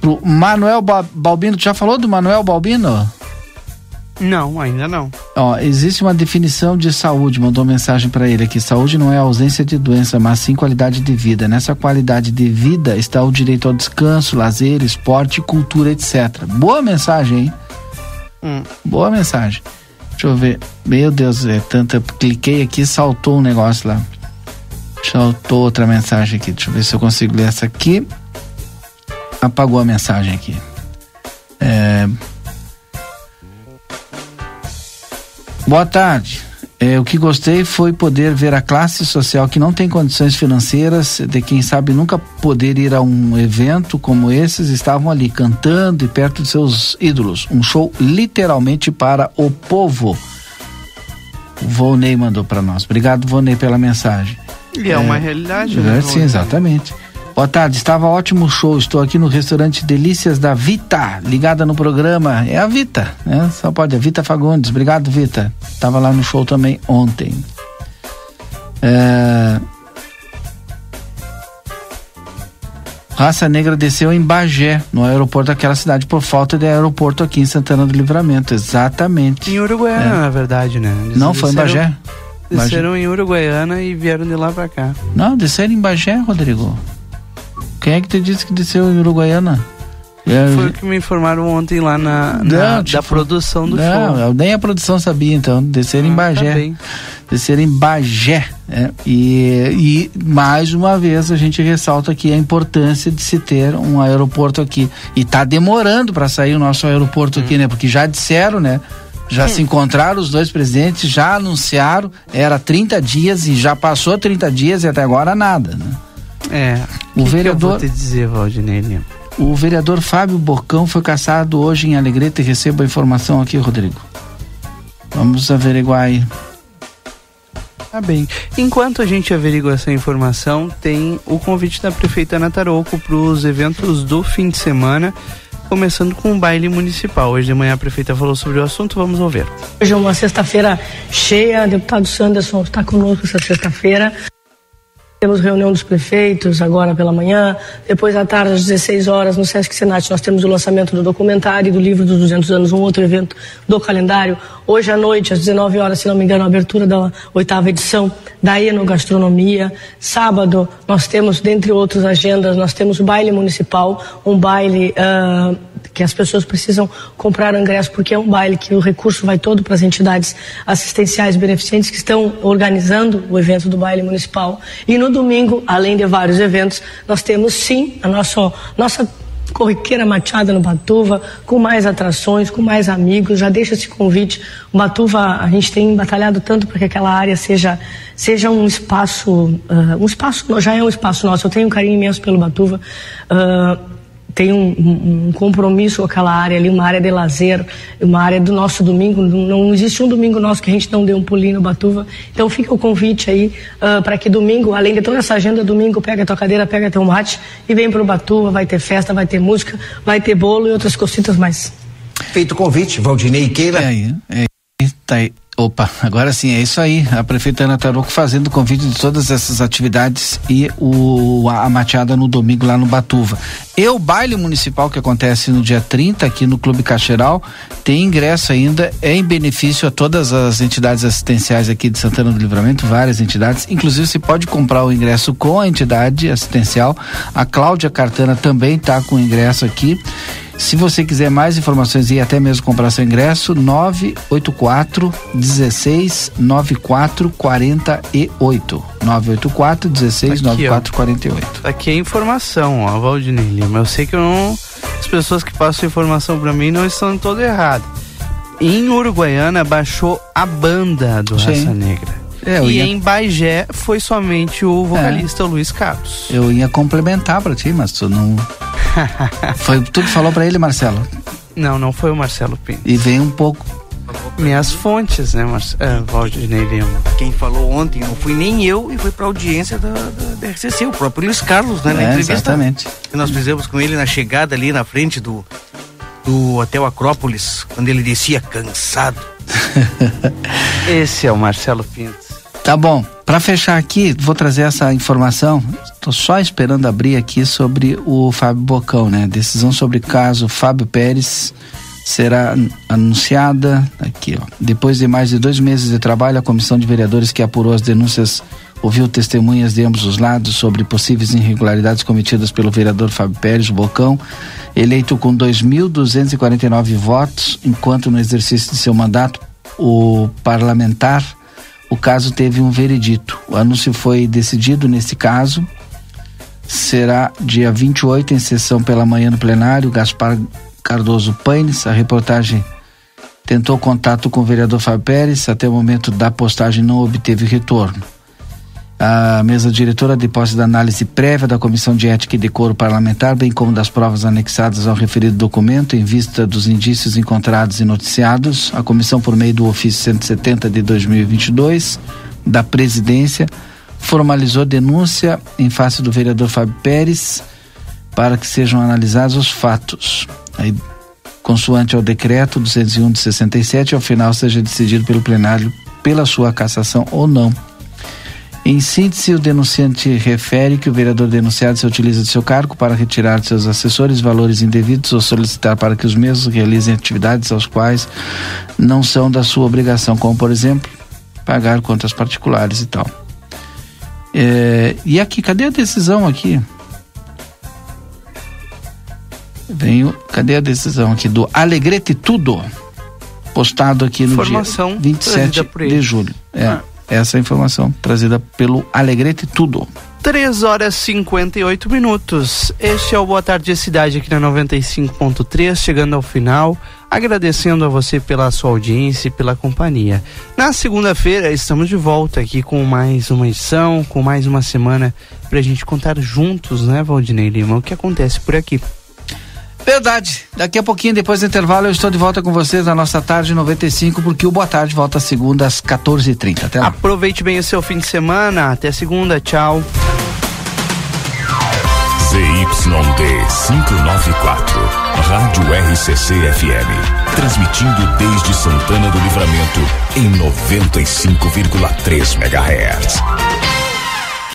pro Manuel Ba- Balbino. Tu já falou do Manuel Balbino? Não, ainda não. Ó, existe uma definição de saúde, mandou mensagem para ele aqui. Saúde não é ausência de doença, mas sim qualidade de vida. Nessa qualidade de vida está o direito ao descanso, lazer, esporte, cultura, etc. Boa mensagem, hein? Hum. Boa mensagem. Deixa eu ver. Meu Deus, é tanta. Cliquei aqui saltou um negócio lá. Saltou outra mensagem aqui. Deixa eu ver se eu consigo ler essa aqui. Apagou a mensagem aqui. É, Boa tarde. É, o que gostei foi poder ver a classe social que não tem condições financeiras, de quem sabe nunca poder ir a um evento como esses, estavam ali cantando e perto de seus ídolos. Um show literalmente para o povo. O Volney mandou para nós. Obrigado, Volney, pela mensagem. E é, uma realidade, né? É, sim, exatamente. Boa tarde, estava ótimo show. Estou aqui no restaurante Delícias da Vita, ligada no programa. É a Vita, né? Só pode, a Vita Fagundes. Obrigado, Vita. Estava lá no show também ontem. É... Raça Negra desceu em Bagé, no aeroporto daquela cidade, por falta de aeroporto aqui em Santana do Livramento. Exatamente. Em Uruguaiana, É. na verdade, né? Eles Não, foi em desceram- Bagé. Desceram em Uruguaiana e vieram de lá pra cá. Não, desceram em Bagé, Rodrigo. Quem é que te disse que desceu em Uruguaiana? É, Foi o que me informaram ontem lá na, na- Não, da tipo, produção do não, show. nem a produção sabia, então. Desceram em Ah, tá Bagé. bem. desceram em Bagé. né? E, e mais uma vez a gente ressalta aqui a importância de se ter um aeroporto aqui. E tá demorando para sair o nosso aeroporto aqui, né? Porque já disseram, né? Já se encontraram os dois presidentes, já anunciaram, era 30 dias e já passou 30 dias e até agora nada, né? É. O que vereador- Que eu vou te dizer, Valdinei Lima? O vereador Fábio Bocão foi caçado hoje em Alegrete. Recebo a informação aqui, Rodrigo. Vamos averiguar aí. Tá bem. Enquanto a gente averigua essa informação, tem o convite da prefeita Ana Tarouco para os eventos do fim de semana, começando com o baile municipal. Hoje de manhã a prefeita falou sobre o assunto, vamos ouvir. Hoje é uma sexta-feira cheia, o deputado Sanderson está conosco essa sexta-feira. Temos reunião dos prefeitos agora pela manhã. Depois, à tarde, às 16 horas, no Sesc Senat, nós temos o lançamento do documentário e do livro dos 200 anos, um outro evento do calendário. Hoje à noite, às 19 horas, se não me engano, a abertura da oitava edição da Enogastronomia. Sábado, nós temos, dentre outras agendas, nós temos o baile municipal, um baile ah, que as pessoas precisam comprar ingresso porque é um baile que o recurso vai todo para as entidades assistenciais beneficentes que estão organizando o evento do baile municipal. E no domingo, além de vários eventos, nós temos sim a nossa, nossa corriqueira machada no Batuva, com mais atrações, com mais amigos. Já deixa esse convite. O Batuva, a gente tem batalhado tanto para que aquela área seja, seja um espaço, ah, um espaço, já é um espaço nosso. Eu tenho um carinho imenso pelo Batuva. Ah, tem um, um- um compromisso com aquela área ali, uma área de lazer, uma área do nosso domingo. Não, não existe um domingo nosso que a gente não dê um pulinho no Batuva. Então fica o convite aí para que domingo, além de toda essa agenda, domingo pega a tua cadeira, pega teu mate e vem pro Batuva. Vai ter festa, vai ter música, vai ter bolo e outras cositas mais. Feito o convite, Valdinei e Keila. É aí, é aí, tá aí. Opa, agora sim, é isso aí. A prefeita Ana Tarouco fazendo o convite de todas essas atividades e o, a, a mateada no domingo lá no Batuva. E o baile municipal que acontece no dia 30 aqui no Clube Cacheral tem ingresso ainda, é em benefício a todas as entidades assistenciais aqui de Santana do Livramento, várias entidades. Inclusive, você pode comprar o ingresso com a entidade assistencial. A Cláudia Cartana também está com o ingresso aqui. Se você quiser mais informações e até mesmo comprar seu ingresso, 984 16 94 48. 984 16 Aqui, 94 48. Aqui é informação, ó, Valdinei Lima. Eu sei que eu não. As pessoas que passam informação pra mim não estão todo errado. Em Uruguaiana baixou a banda do Sim. Raça Negra. É, e ia- em Bagé foi somente o vocalista Luiz Carlos. Eu ia complementar pra ti, mas tu não. Foi tu que falou pra ele, Marcelo? Não, não foi o Marcelo Pinto. E vem um pouco. Minhas fontes, né, Marce... é, Valdinei Lima? Quem falou ontem não fui nem eu e foi pra audiência da, da, da RCC, o próprio Luiz Carlos, né? Na É, entrevista exatamente. que nós fizemos com ele na chegada ali na frente do, do Hotel Acrópolis, quando ele descia cansado. Esse é o Marcelo Pinto. Tá bom. Pra fechar aqui, vou trazer essa informação. Tô só esperando abrir aqui sobre o Fábio Bocão, né? Decisão sobre caso Fábio Pérez será an- anunciada aqui, ó. Depois de mais de dois meses de trabalho, a comissão de vereadores que apurou as denúncias ouviu testemunhas de ambos os lados sobre possíveis irregularidades cometidas pelo vereador Fábio Pérez, Bocão, eleito com 2.249 votos, enquanto no exercício de seu mandato, o parlamentar o caso teve um veredito. O anúncio foi decidido nesse caso. Será dia 28 em sessão pela manhã no plenário. Gaspar Cardoso Paines, a reportagem tentou contato com o vereador Fábio Pérez, até o momento da postagem não obteve retorno. A mesa diretora de posse da análise prévia da Comissão de Ética e Decoro Parlamentar, bem como das provas anexadas ao referido documento, em vista dos indícios encontrados e noticiados, a comissão, por meio do ofício 170 de 2022 da presidência, formalizou denúncia em face do vereador Fábio Pérez para que sejam analisados os fatos. Aí, consoante ao decreto 201 de 67, ao final seja decidido pelo plenário pela sua cassação ou não. Em síntese, o denunciante refere que o vereador denunciado se utiliza de seu cargo para retirar de seus assessores valores indevidos ou solicitar para que os mesmos realizem atividades aos quais não são da sua obrigação, como, por exemplo, pagar contas particulares e tal. É, e aqui, cadê a decisão aqui? Venho, cadê a decisão aqui do Alegrete Tudo? Postado aqui no Informação dia 27 de julho. É. Ah essa informação trazida pelo Alegrete Tudo. 3 horas 58 minutos. Este é o Boa Tarde Cidade aqui na 95.3, chegando ao final, agradecendo a você pela sua audiência e pela companhia. Na segunda-feira estamos de volta aqui com mais uma edição, com mais uma semana para a gente contar juntos, né, Valdinei Lima, o que acontece por aqui. Verdade. Daqui a pouquinho, depois do intervalo, eu estou de volta com vocês na nossa tarde 95, porque o Boa Tarde volta segunda às 14h30. Até lá. Aproveite bem o seu fim de semana. Até segunda. Tchau. ZYD 594, Rádio RCC FM. Transmitindo desde Santana do Livramento em 95,3 MHz.